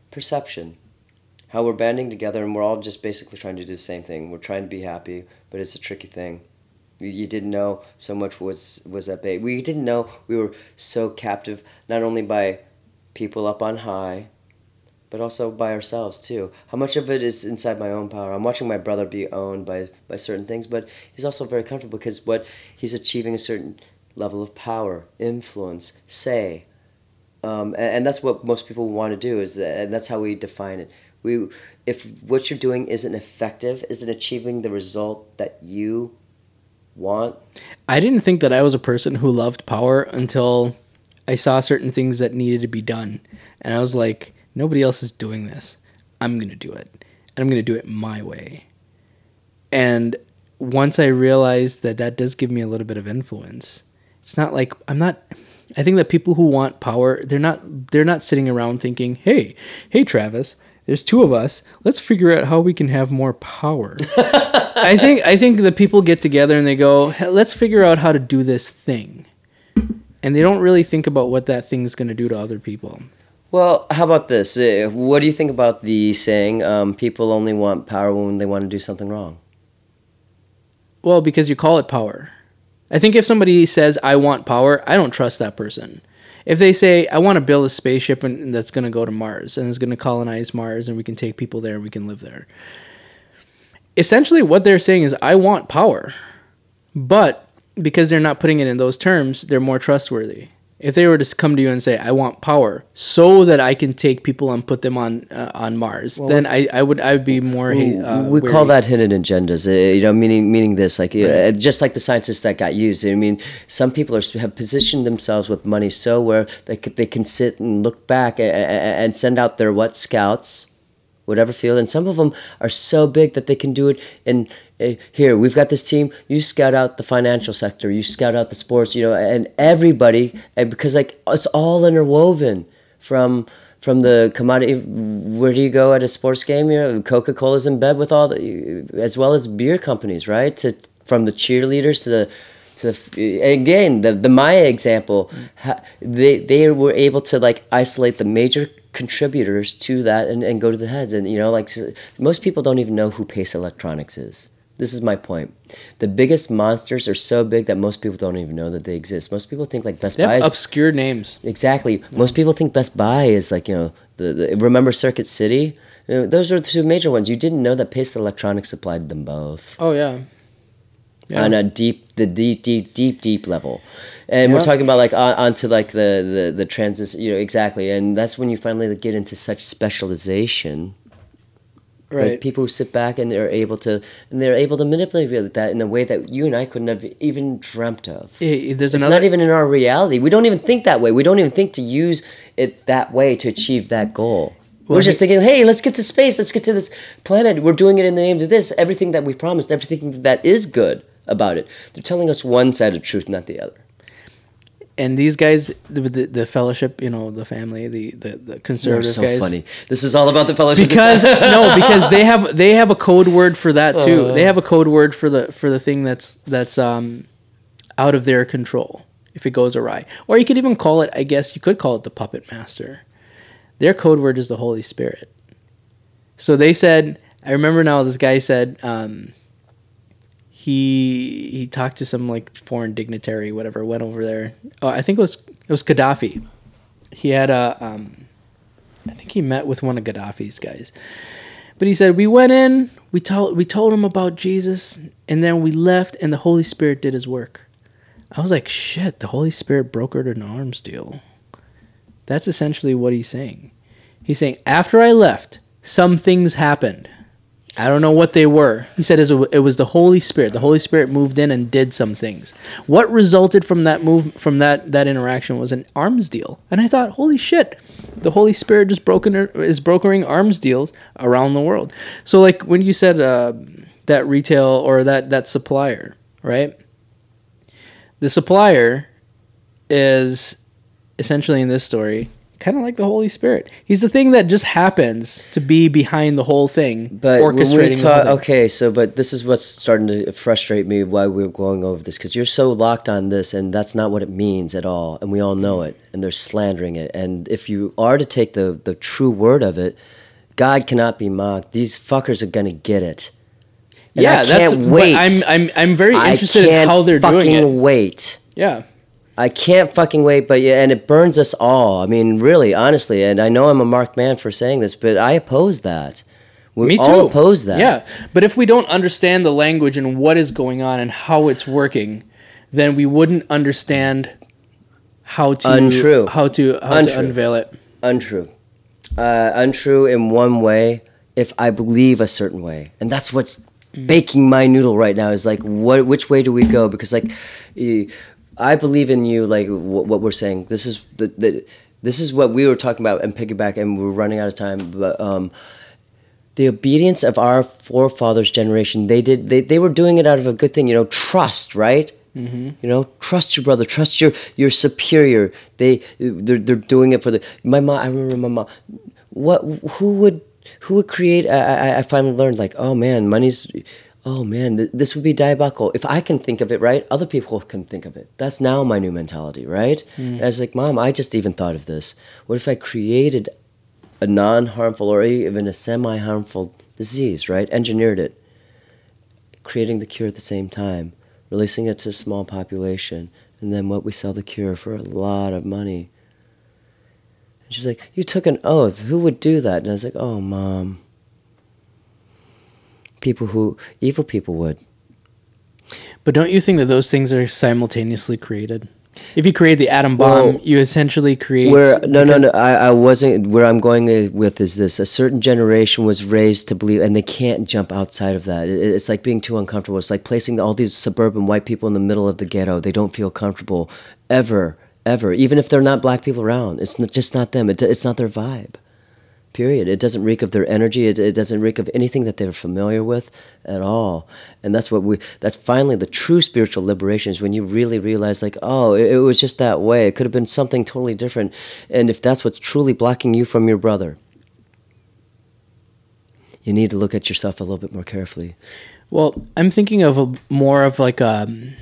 perception. How we're banding together and we're all just basically trying to do the same thing. We're trying to be happy but it's a tricky thing you, didn't know so much was was at bay. We didn't know we were so captive not only by people up on high, but also by ourselves too. How much of it is inside my own power? I'm watching my brother be owned by by certain things, but he's also very comfortable because what he's achieving a certain level of power, influence, say, um, and, and that's what most people want to do is and that's how we define it. We if what you're doing isn't effective, isn't achieving the result that you want I didn't think that I was a person who loved power until I saw certain things that needed to be done. And I was like, nobody else is doing this. I'm going to do it. And I'm going to do it my way. And once I realized that that does give me a little bit of influence, it's not like I'm not. I think that people who want power, they're not. They're not sitting around thinking, "Hey, hey, Travis, there's two of us. Let's figure out how we can have more power." I think I think the people get together and they go, "Hey, "Let's figure out how to do this thing," and they don't really think about what that thing's going to do to other people. Well, how about this? Uh, What do you think about the saying, um, people only want power when they want to do something wrong? Well, because you call it power. I think if somebody says, I want power, I don't trust that person. If they say, I want to build a spaceship and, that's going to go to Mars and it's going to colonize Mars and we can take people there and we can live there. Essentially, what they're saying is, I want power. But because they're not putting it in those terms, they're more trustworthy. If they were to come to you and say, "I want power so that I can take people and put them on uh, on Mars," then I, I would I would be more. Uh, we call that hidden agendas. Uh, you know, meaning meaning this, like uh, just like the scientists that got used. I mean, some people are have positioned themselves with money so where they could, they can sit and look back and, and send out their what scouts, whatever field, and some of them are so big that they can do it in. Here we've got this team. You scout out the financial sector. You scout out the sports. You know, and everybody, and because like it's all interwoven from from the commodity. Where do you go at a sports game? You know, Coca Cola's in bed with all the, as well as beer companies, right? To from the cheerleaders to the to the again the the Maya example, they they were able to like isolate the major contributors to that and, and go to the heads and you know like most people don't even know who Pace Electronics is. This is my point. The biggest monsters are so big that most people don't even know that they exist. Most people think like Best They Buy have is obscure names. Exactly. Mm. Most people think Best Buy is like you know the, the remember Circuit City. You know, those are the two major ones. You didn't know that Pace Electronics supplied them both Oh yeah. Yeah. on a deep, the deep, deep, deep, deep level. And we're talking about like on, onto like the the the transis. You know exactly, and that's when you finally get into such specialization. Right. But people who sit back and they're able to and they're able to manipulate that in a way that you and I couldn't have even dreamt of. Eh, there's It's another. not even in our reality. We don't even think that way. We don't even think to use it that way to achieve that goal. Well, We're just thinking, hey, let's get to space. Let's get to this planet. We're doing it in the name of this. Everything that we promised, everything that is good about it. They're telling us one side of truth, not the other. And these guys, the, the, the fellowship, you know, the family, the the, the They're conservative so guys. funny. This is all about the fellowship. Because no, because they have they have a code word for that too. Uh. they have a code word for the for the thing that's that's um out of their control. if it goes awry. Or you could even call it, I guess you could call it the puppet master. Their code word is the Holy Spirit. So they said, I remember now this guy said, um, he he talked to some like foreign dignitary, whatever, went over there. Oh, I think it was it was Gaddafi. He had a, um, I think he met with one of Gaddafi's guys. But he said we went in, we told we told him about Jesus, and then we left, and the Holy Spirit did His work. I was like, shit, the Holy Spirit brokered an arms deal. That's essentially what he's saying. He's saying after I left, some things happened. I don't know what they were. He said it was the Holy Spirit. The Holy Spirit moved in and did some things. What resulted from that move from that that interaction was an arms deal. And I thought, holy shit, the Holy Spirit just broken is brokering arms deals around the world. So like when you said uh, that retail or that that supplier, right? The supplier is essentially in this story kind of like the Holy Spirit. He's the thing that just happens to be behind the whole thing, but orchestrating. Ta- okay, so but this is what's starting to frustrate me why we're going over this because you're so locked on this, and that's not what it means at all, and we all know it, and they're slandering it. And if you are to take the the true word of it, God cannot be mocked. These fuckers are gonna get it. And yeah, I can't that's, wait. I'm I'm I'm very interested in how they're doing it. Wait. Yeah. I can't fucking wait, but yeah, and it burns us all. I mean, really, honestly, and I know I'm a marked man for saying this, but I oppose that. We Me too. all oppose that. Yeah, but if we don't understand the language and what is going on and how it's working, then we wouldn't understand how to untrue how to how untrue. to unveil it. Untrue, uh, untrue in one way. If I believe a certain way, and that's what's baking my noodle right now is like, what? Which way do we go? Because like. I believe in you, like w- what we're saying. This is the, the this is what we were talking about and piggyback, and we're running out of time. But um, the obedience of our forefathers' generation, they did they, they were doing it out of a good thing, you know, trust, right? Mm-hmm. You know, trust your brother, trust your your superior. They they're, they're doing it for the my mom. I remember my mom. What who would who would create? I I, I finally learned like, oh man, money's oh man, th- this would be diabolical. If I can think of it, right, other people can think of it. That's now my new mentality, right? Mm. I was like, Mom, I just even thought of this. What if I created a non harmful or even a semi harmful disease, right? Engineered it, creating the cure at the same time, releasing it to a small population, and then what we sell the cure for a lot of money. And she's like, You took an oath. Who would do that? And I was like, Oh, Mom people who evil people would. But don't you think that those things are simultaneously created? If you create the atom bomb, well, you essentially create. Where no, no, no. I, I wasn't. Where I'm going with is this: a certain generation was raised to believe, and they can't jump outside of that. It, it's like being too uncomfortable. It's like placing all these suburban white people in the middle of the ghetto. They don't feel comfortable ever, ever, even if they're not black people around. It's not, just not them. It, it's not their vibe. Period. It doesn't reek of their energy. It, it doesn't reek of anything that they're familiar with at all. And that's what we. That's finally the true spiritual liberation is when you really realize, like, oh, it, it was just that way. It could have been something totally different. And if that's what's truly blocking you from your brother, you need to look at yourself a little bit more carefully. Well, I'm thinking of a, more of like a um,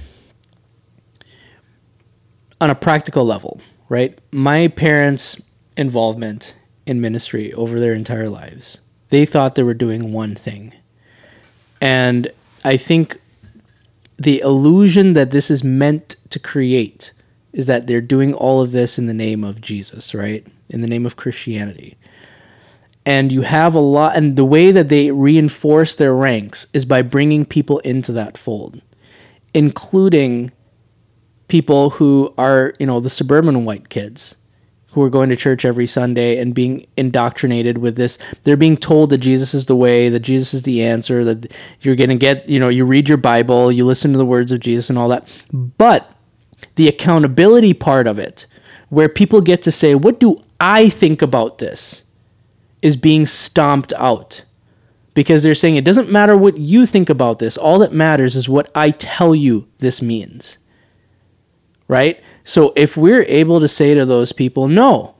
on a practical level, right? My parents' involvement in ministry over their entire lives. They thought they were doing one thing. And I think the illusion that this is meant to create is that they're doing all of this in the name of Jesus, right? In the name of Christianity. And you have a lot, and the way that they reinforce their ranks is by bringing people into that fold, including people who are, you know, the suburban white kids who are going to church every Sunday and being indoctrinated with this. They're being told that Jesus is the way, that Jesus is the answer, that you're going to get, you know, you read your Bible, you listen to the words of Jesus and all that. But the accountability part of it, where people get to say, What do I think about this? is being stomped out. Because they're saying it doesn't matter what you think about this, all that matters is what I tell you this means. Right? So if we're able to say to those people, no,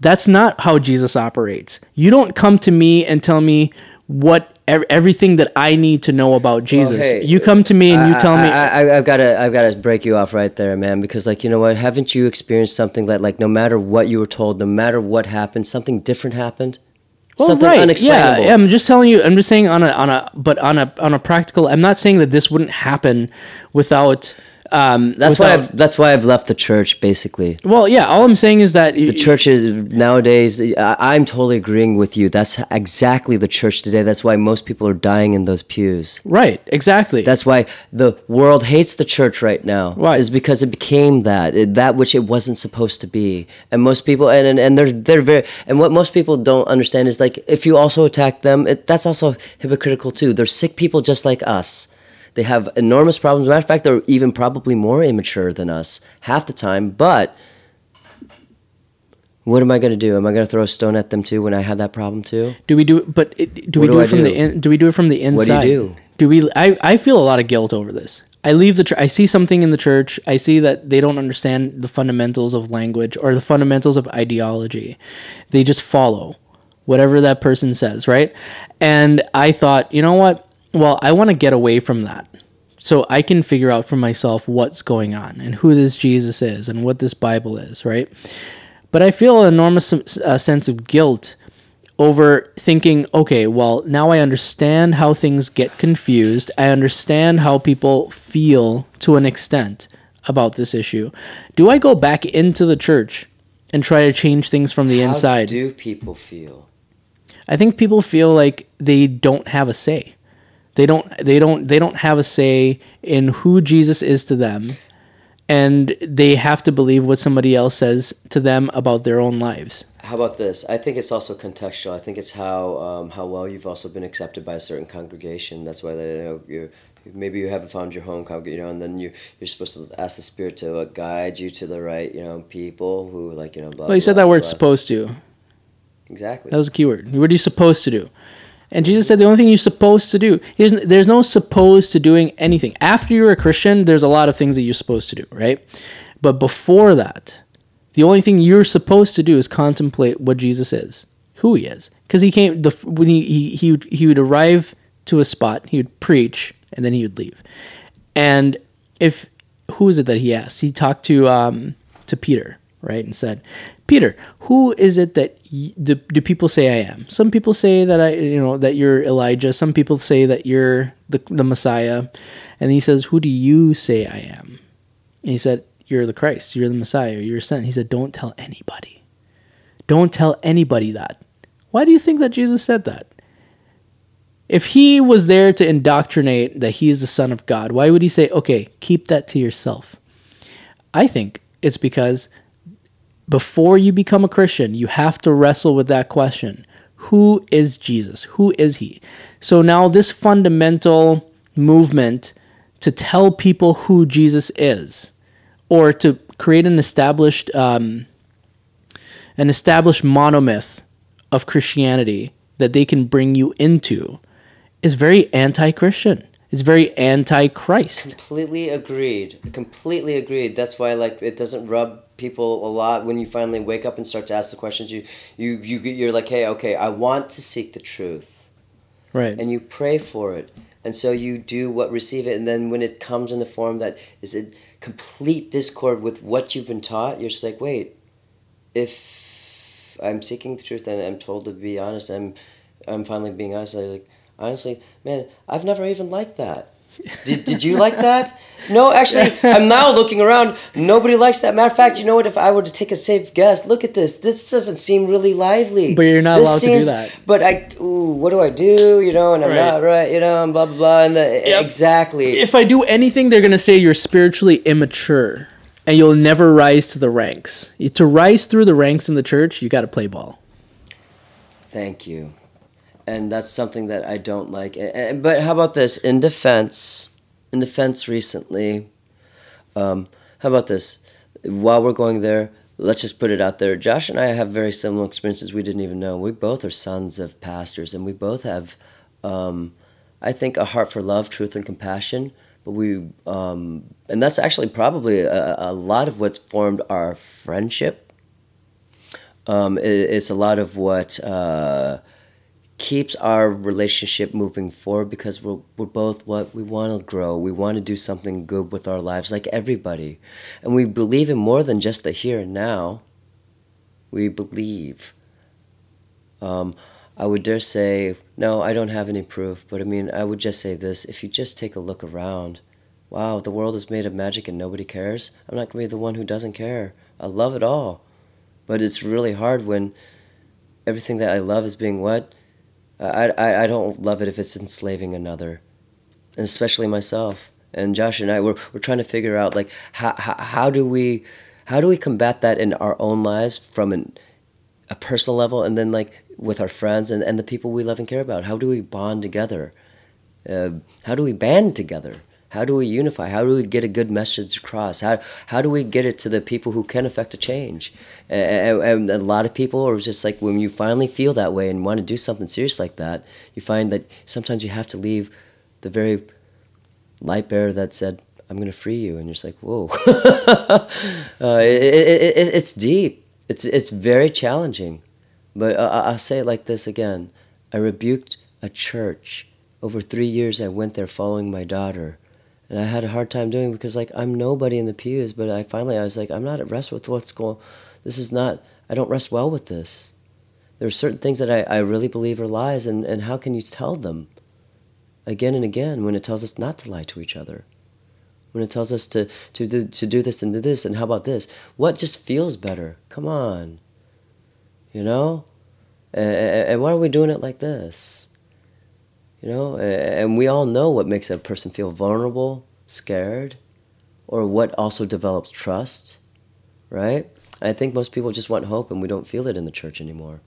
that's not how Jesus operates. You don't come to me and tell me what everything that I need to know about Jesus. hey, you come to me and you I- tell me. I, I, I've got to, I've got to break you off right there, man. Because, like, you know what? Haven't you experienced something that, like, no matter what you were told, no matter what happened, something different happened? Well, something right. unexplainable. Yeah, I'm just telling you. I'm just saying on a on a but on a on a practical. I'm not saying that this wouldn't happen without. Um, That's why I've, that's why I've left the church, basically. Well, yeah. All I'm saying is that The church is nowadays. I, I'm totally agreeing with you. That's exactly the church today. That's why most people are dying in those pews. Right. Exactly. That's why the world hates the church right now. Why? Is because it became that it, that which it wasn't supposed to be. And most people and, and and they're they're very and what most people don't understand is like if you also attack them, it, that's also hypocritical too. They're sick people just like us. They have enormous problems. Matter of fact, they're even probably more immature than us half the time. But what am I going to do? Am I going to throw a stone at them too when I had that problem too? do we do it? But it, do we do, do it from do? the in, do we do it from the inside? What do you do? Do we? I I feel a lot of guilt over this. I leave the church. I see something in the church. I see that they don't understand the fundamentals of language or the fundamentals of ideology. They just follow whatever that person says, right? And I thought, you know what? Well, I want to get away from that. So I can figure out for myself what's going on and who this Jesus is and what this Bible is, right? But I feel an enormous uh, sense of guilt over thinking, okay, well, now I understand how things get confused. I understand how people feel to an extent about this issue. Do I go back into the church and try to change things from the inside? How do people feel? I think people feel like they don't have a say. They don't they don't they don't have a say in who Jesus is to them and they have to believe what somebody else says to them about their own lives. How about this? I think it's also contextual. I think it's how um, how well you've also been accepted by a certain congregation. That's why they, you know, you maybe you haven't found your home congregation, you know, and then you you're supposed to ask the Spirit to uh, guide you to the right, you know, people who like you know. Blah, Well, you said blah, that word supposed to. Exactly. That was a keyword. What are you supposed to do? And Jesus said the only thing you're supposed to do, there's, no supposed to doing anything. After you're a Christian, there's a lot of things that you're supposed to do, right? But before that, the only thing you're supposed to do is contemplate what Jesus is, who he is. Because he came, the, when he, he, he, would, he would arrive to a spot, he would preach, and then he would leave. And if, who is it that he asked? He talked to, um, to Peter, right? And said, Peter, who is it that y- do, do people say I am? Some people say that I, you know, that you're Elijah. Some people say that you're the, the Messiah. And he says, who do you say I am? And he said, you're the Christ. You're the Messiah. You're sent. He said, don't tell anybody. Don't tell anybody that. Why do you think that Jesus said that? If he was there to indoctrinate that he is the Son of God, why would he say, okay, keep that to yourself? I think it's because before you become a Christian, you have to wrestle with that question Who is Jesus? Who is he? So now, this fundamental movement to tell people who Jesus is, or to create an established, um, an established monomyth of Christianity that they can bring you into, is very anti-Christian. It's very anti-Christ. Completely agreed. Completely agreed. That's why like it doesn't rub people a lot when you finally wake up and start to ask the questions. You you you you're like, hey, okay, I want to seek the truth, Right. and you pray for it, and so you do what receive it, and then when it comes in the form that is in complete discord with what you've been taught, you're just like, wait, if I'm seeking the truth and I'm told to be honest, I'm I'm finally being honest. I'm like, honestly, man, I've never even liked that. Did, did you like that? No, actually, I'm now looking around. Nobody likes that. Matter of fact, you know what? If I were to take a safe guess, look at this. This doesn't seem really lively. But you're not This allowed to do that. But I, ooh, what do I do? You know, and I'm Right. not right. You know, and blah blah blah. And the, Yep. exactly. if I do anything, they're gonna say you're spiritually immature and you'll never rise to the ranks. To rise through the ranks in the church, you got to play ball. Thank you. And that's something that I don't like. But how about this? In defense, in defense recently, um, how about this? While we're going there, let's just put it out there. Josh and I have very similar experiences we didn't even know. We both are sons of pastors, and we both have, um, I think, a heart for love, truth, and compassion. But we, um, and that's actually probably a, a lot of what's formed our friendship um, it, it's a lot of what uh, keeps our relationship moving forward because we're, we're both what we want to grow. We want to do something good with our lives, like everybody. And we believe in more than just the here and now. We believe. Um, I would dare say, no, I don't have any proof, but I mean, I would just say this if you just take a look around, wow, the world is made of magic and nobody cares. I'm not going to be the one who doesn't care. I love it all. But it's really hard when everything that I love is being what? I, I, I don't love it if it's enslaving another, and especially myself. And Josh and I, we're, we're trying to figure out like how, how, how do we how do we combat that in our own lives from an, a personal level and then like with our friends and, and the people we love and care about? How do we bond together? Uh, how do we band together? How do we unify? How do we get a good message across? How, how do we get it to the people who can affect a change? And, and, a lot of people are just like, when you finally feel that way and want to do something serious like that, you find that sometimes you have to leave the very light bearer that said, I'm going to free you. And you're just like, whoa. uh, it, it, it, it's deep. It's, it's very challenging. But I'll say it like this again I rebuked a church. Over three years, I went there following my daughter and I had a hard time doing because like I'm nobody in the pews, but I finally I was like I'm not at rest with what's going. This is not. I don't rest well with this. There are certain things that I, I really believe are lies, and, and how can you tell them again and again when it tells us not to lie to each other? When it tells us to, to, to do this and do this, and how about this? What just feels better? Come on. You know? And, and why are we doing it like this? You know, and we all know what makes a person feel vulnerable, scared, or what also develops trust, right? And I think most people just want hope and we don't feel it in the church anymore.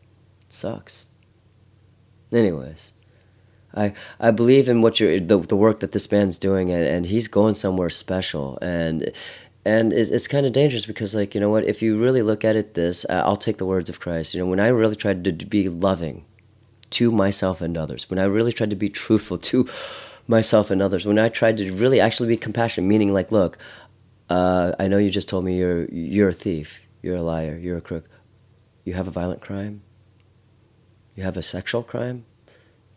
It sucks. Anyways, I, I believe in what you're, the, the work that this man's doing and, and he's going somewhere special. And and it's, it's kind of dangerous because like you know what if you really look at it this i'll take the words of christ you know when i really tried to be loving to myself and others, when I really tried to be truthful to myself and others, when I tried to really actually be compassionate, meaning like, look, uh, I know you just told me you're you're a thief, you're a liar, you're a crook. You have a violent crime. You have a sexual crime.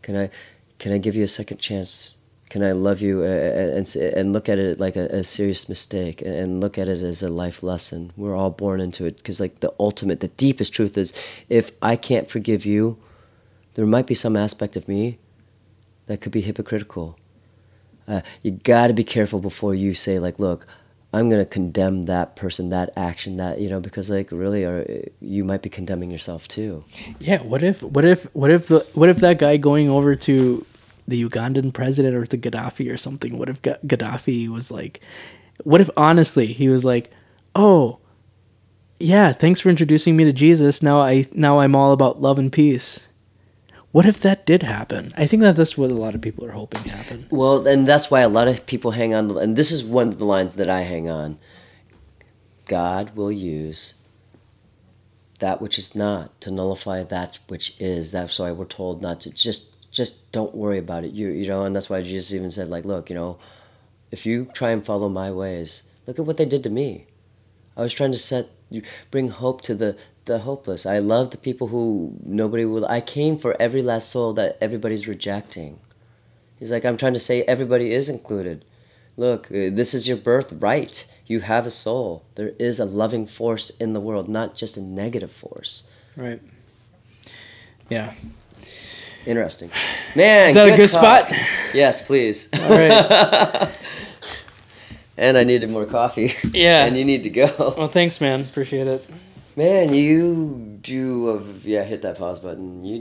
Can I can I give you a second chance? Can I love you and and look at it like a, a serious mistake and look at it as a life lesson? We're all born into it because like the ultimate, the deepest truth is, if I can't forgive you, there might be some aspect of me that could be hypocritical. Uh, you got to be careful before you say like, look, I'm to condemn that person, that action, that you know, because like really, are you might be condemning yourself too. Yeah. What if? What if? What if the? What if that guy going over to the Ugandan president or to Gaddafi or something? What if Gaddafi was like? What if honestly he was like, oh, yeah, thanks for introducing me to Jesus. Now I now I'm all about love and peace. What if that did happen? I think that that's what a lot of people are hoping to happen. Well, and that's why a lot of people hang on. And this is one of the lines that I hang on. God will use that which is not to nullify that which is. That's why we're told not to just just don't worry about it. You you know, and that's why Jesus even said like, look, you know, if you try and follow my ways, look at what they did to me. I was trying to set bring hope to the the hopeless. I love the people who nobody will. I came for every last soul that everybody's rejecting. He's like, I'm trying to say everybody is included. Look, uh, this is your birthright. You have a soul. There is a loving force in the world, not just a negative force. Right. Yeah. Interesting. Man, is that good a good talk. spot? Yes, please. All right. and I needed more coffee. Yeah. and you need to go. Well, thanks, man. Appreciate it. Man, you do. Uh, yeah, hit that pause button. You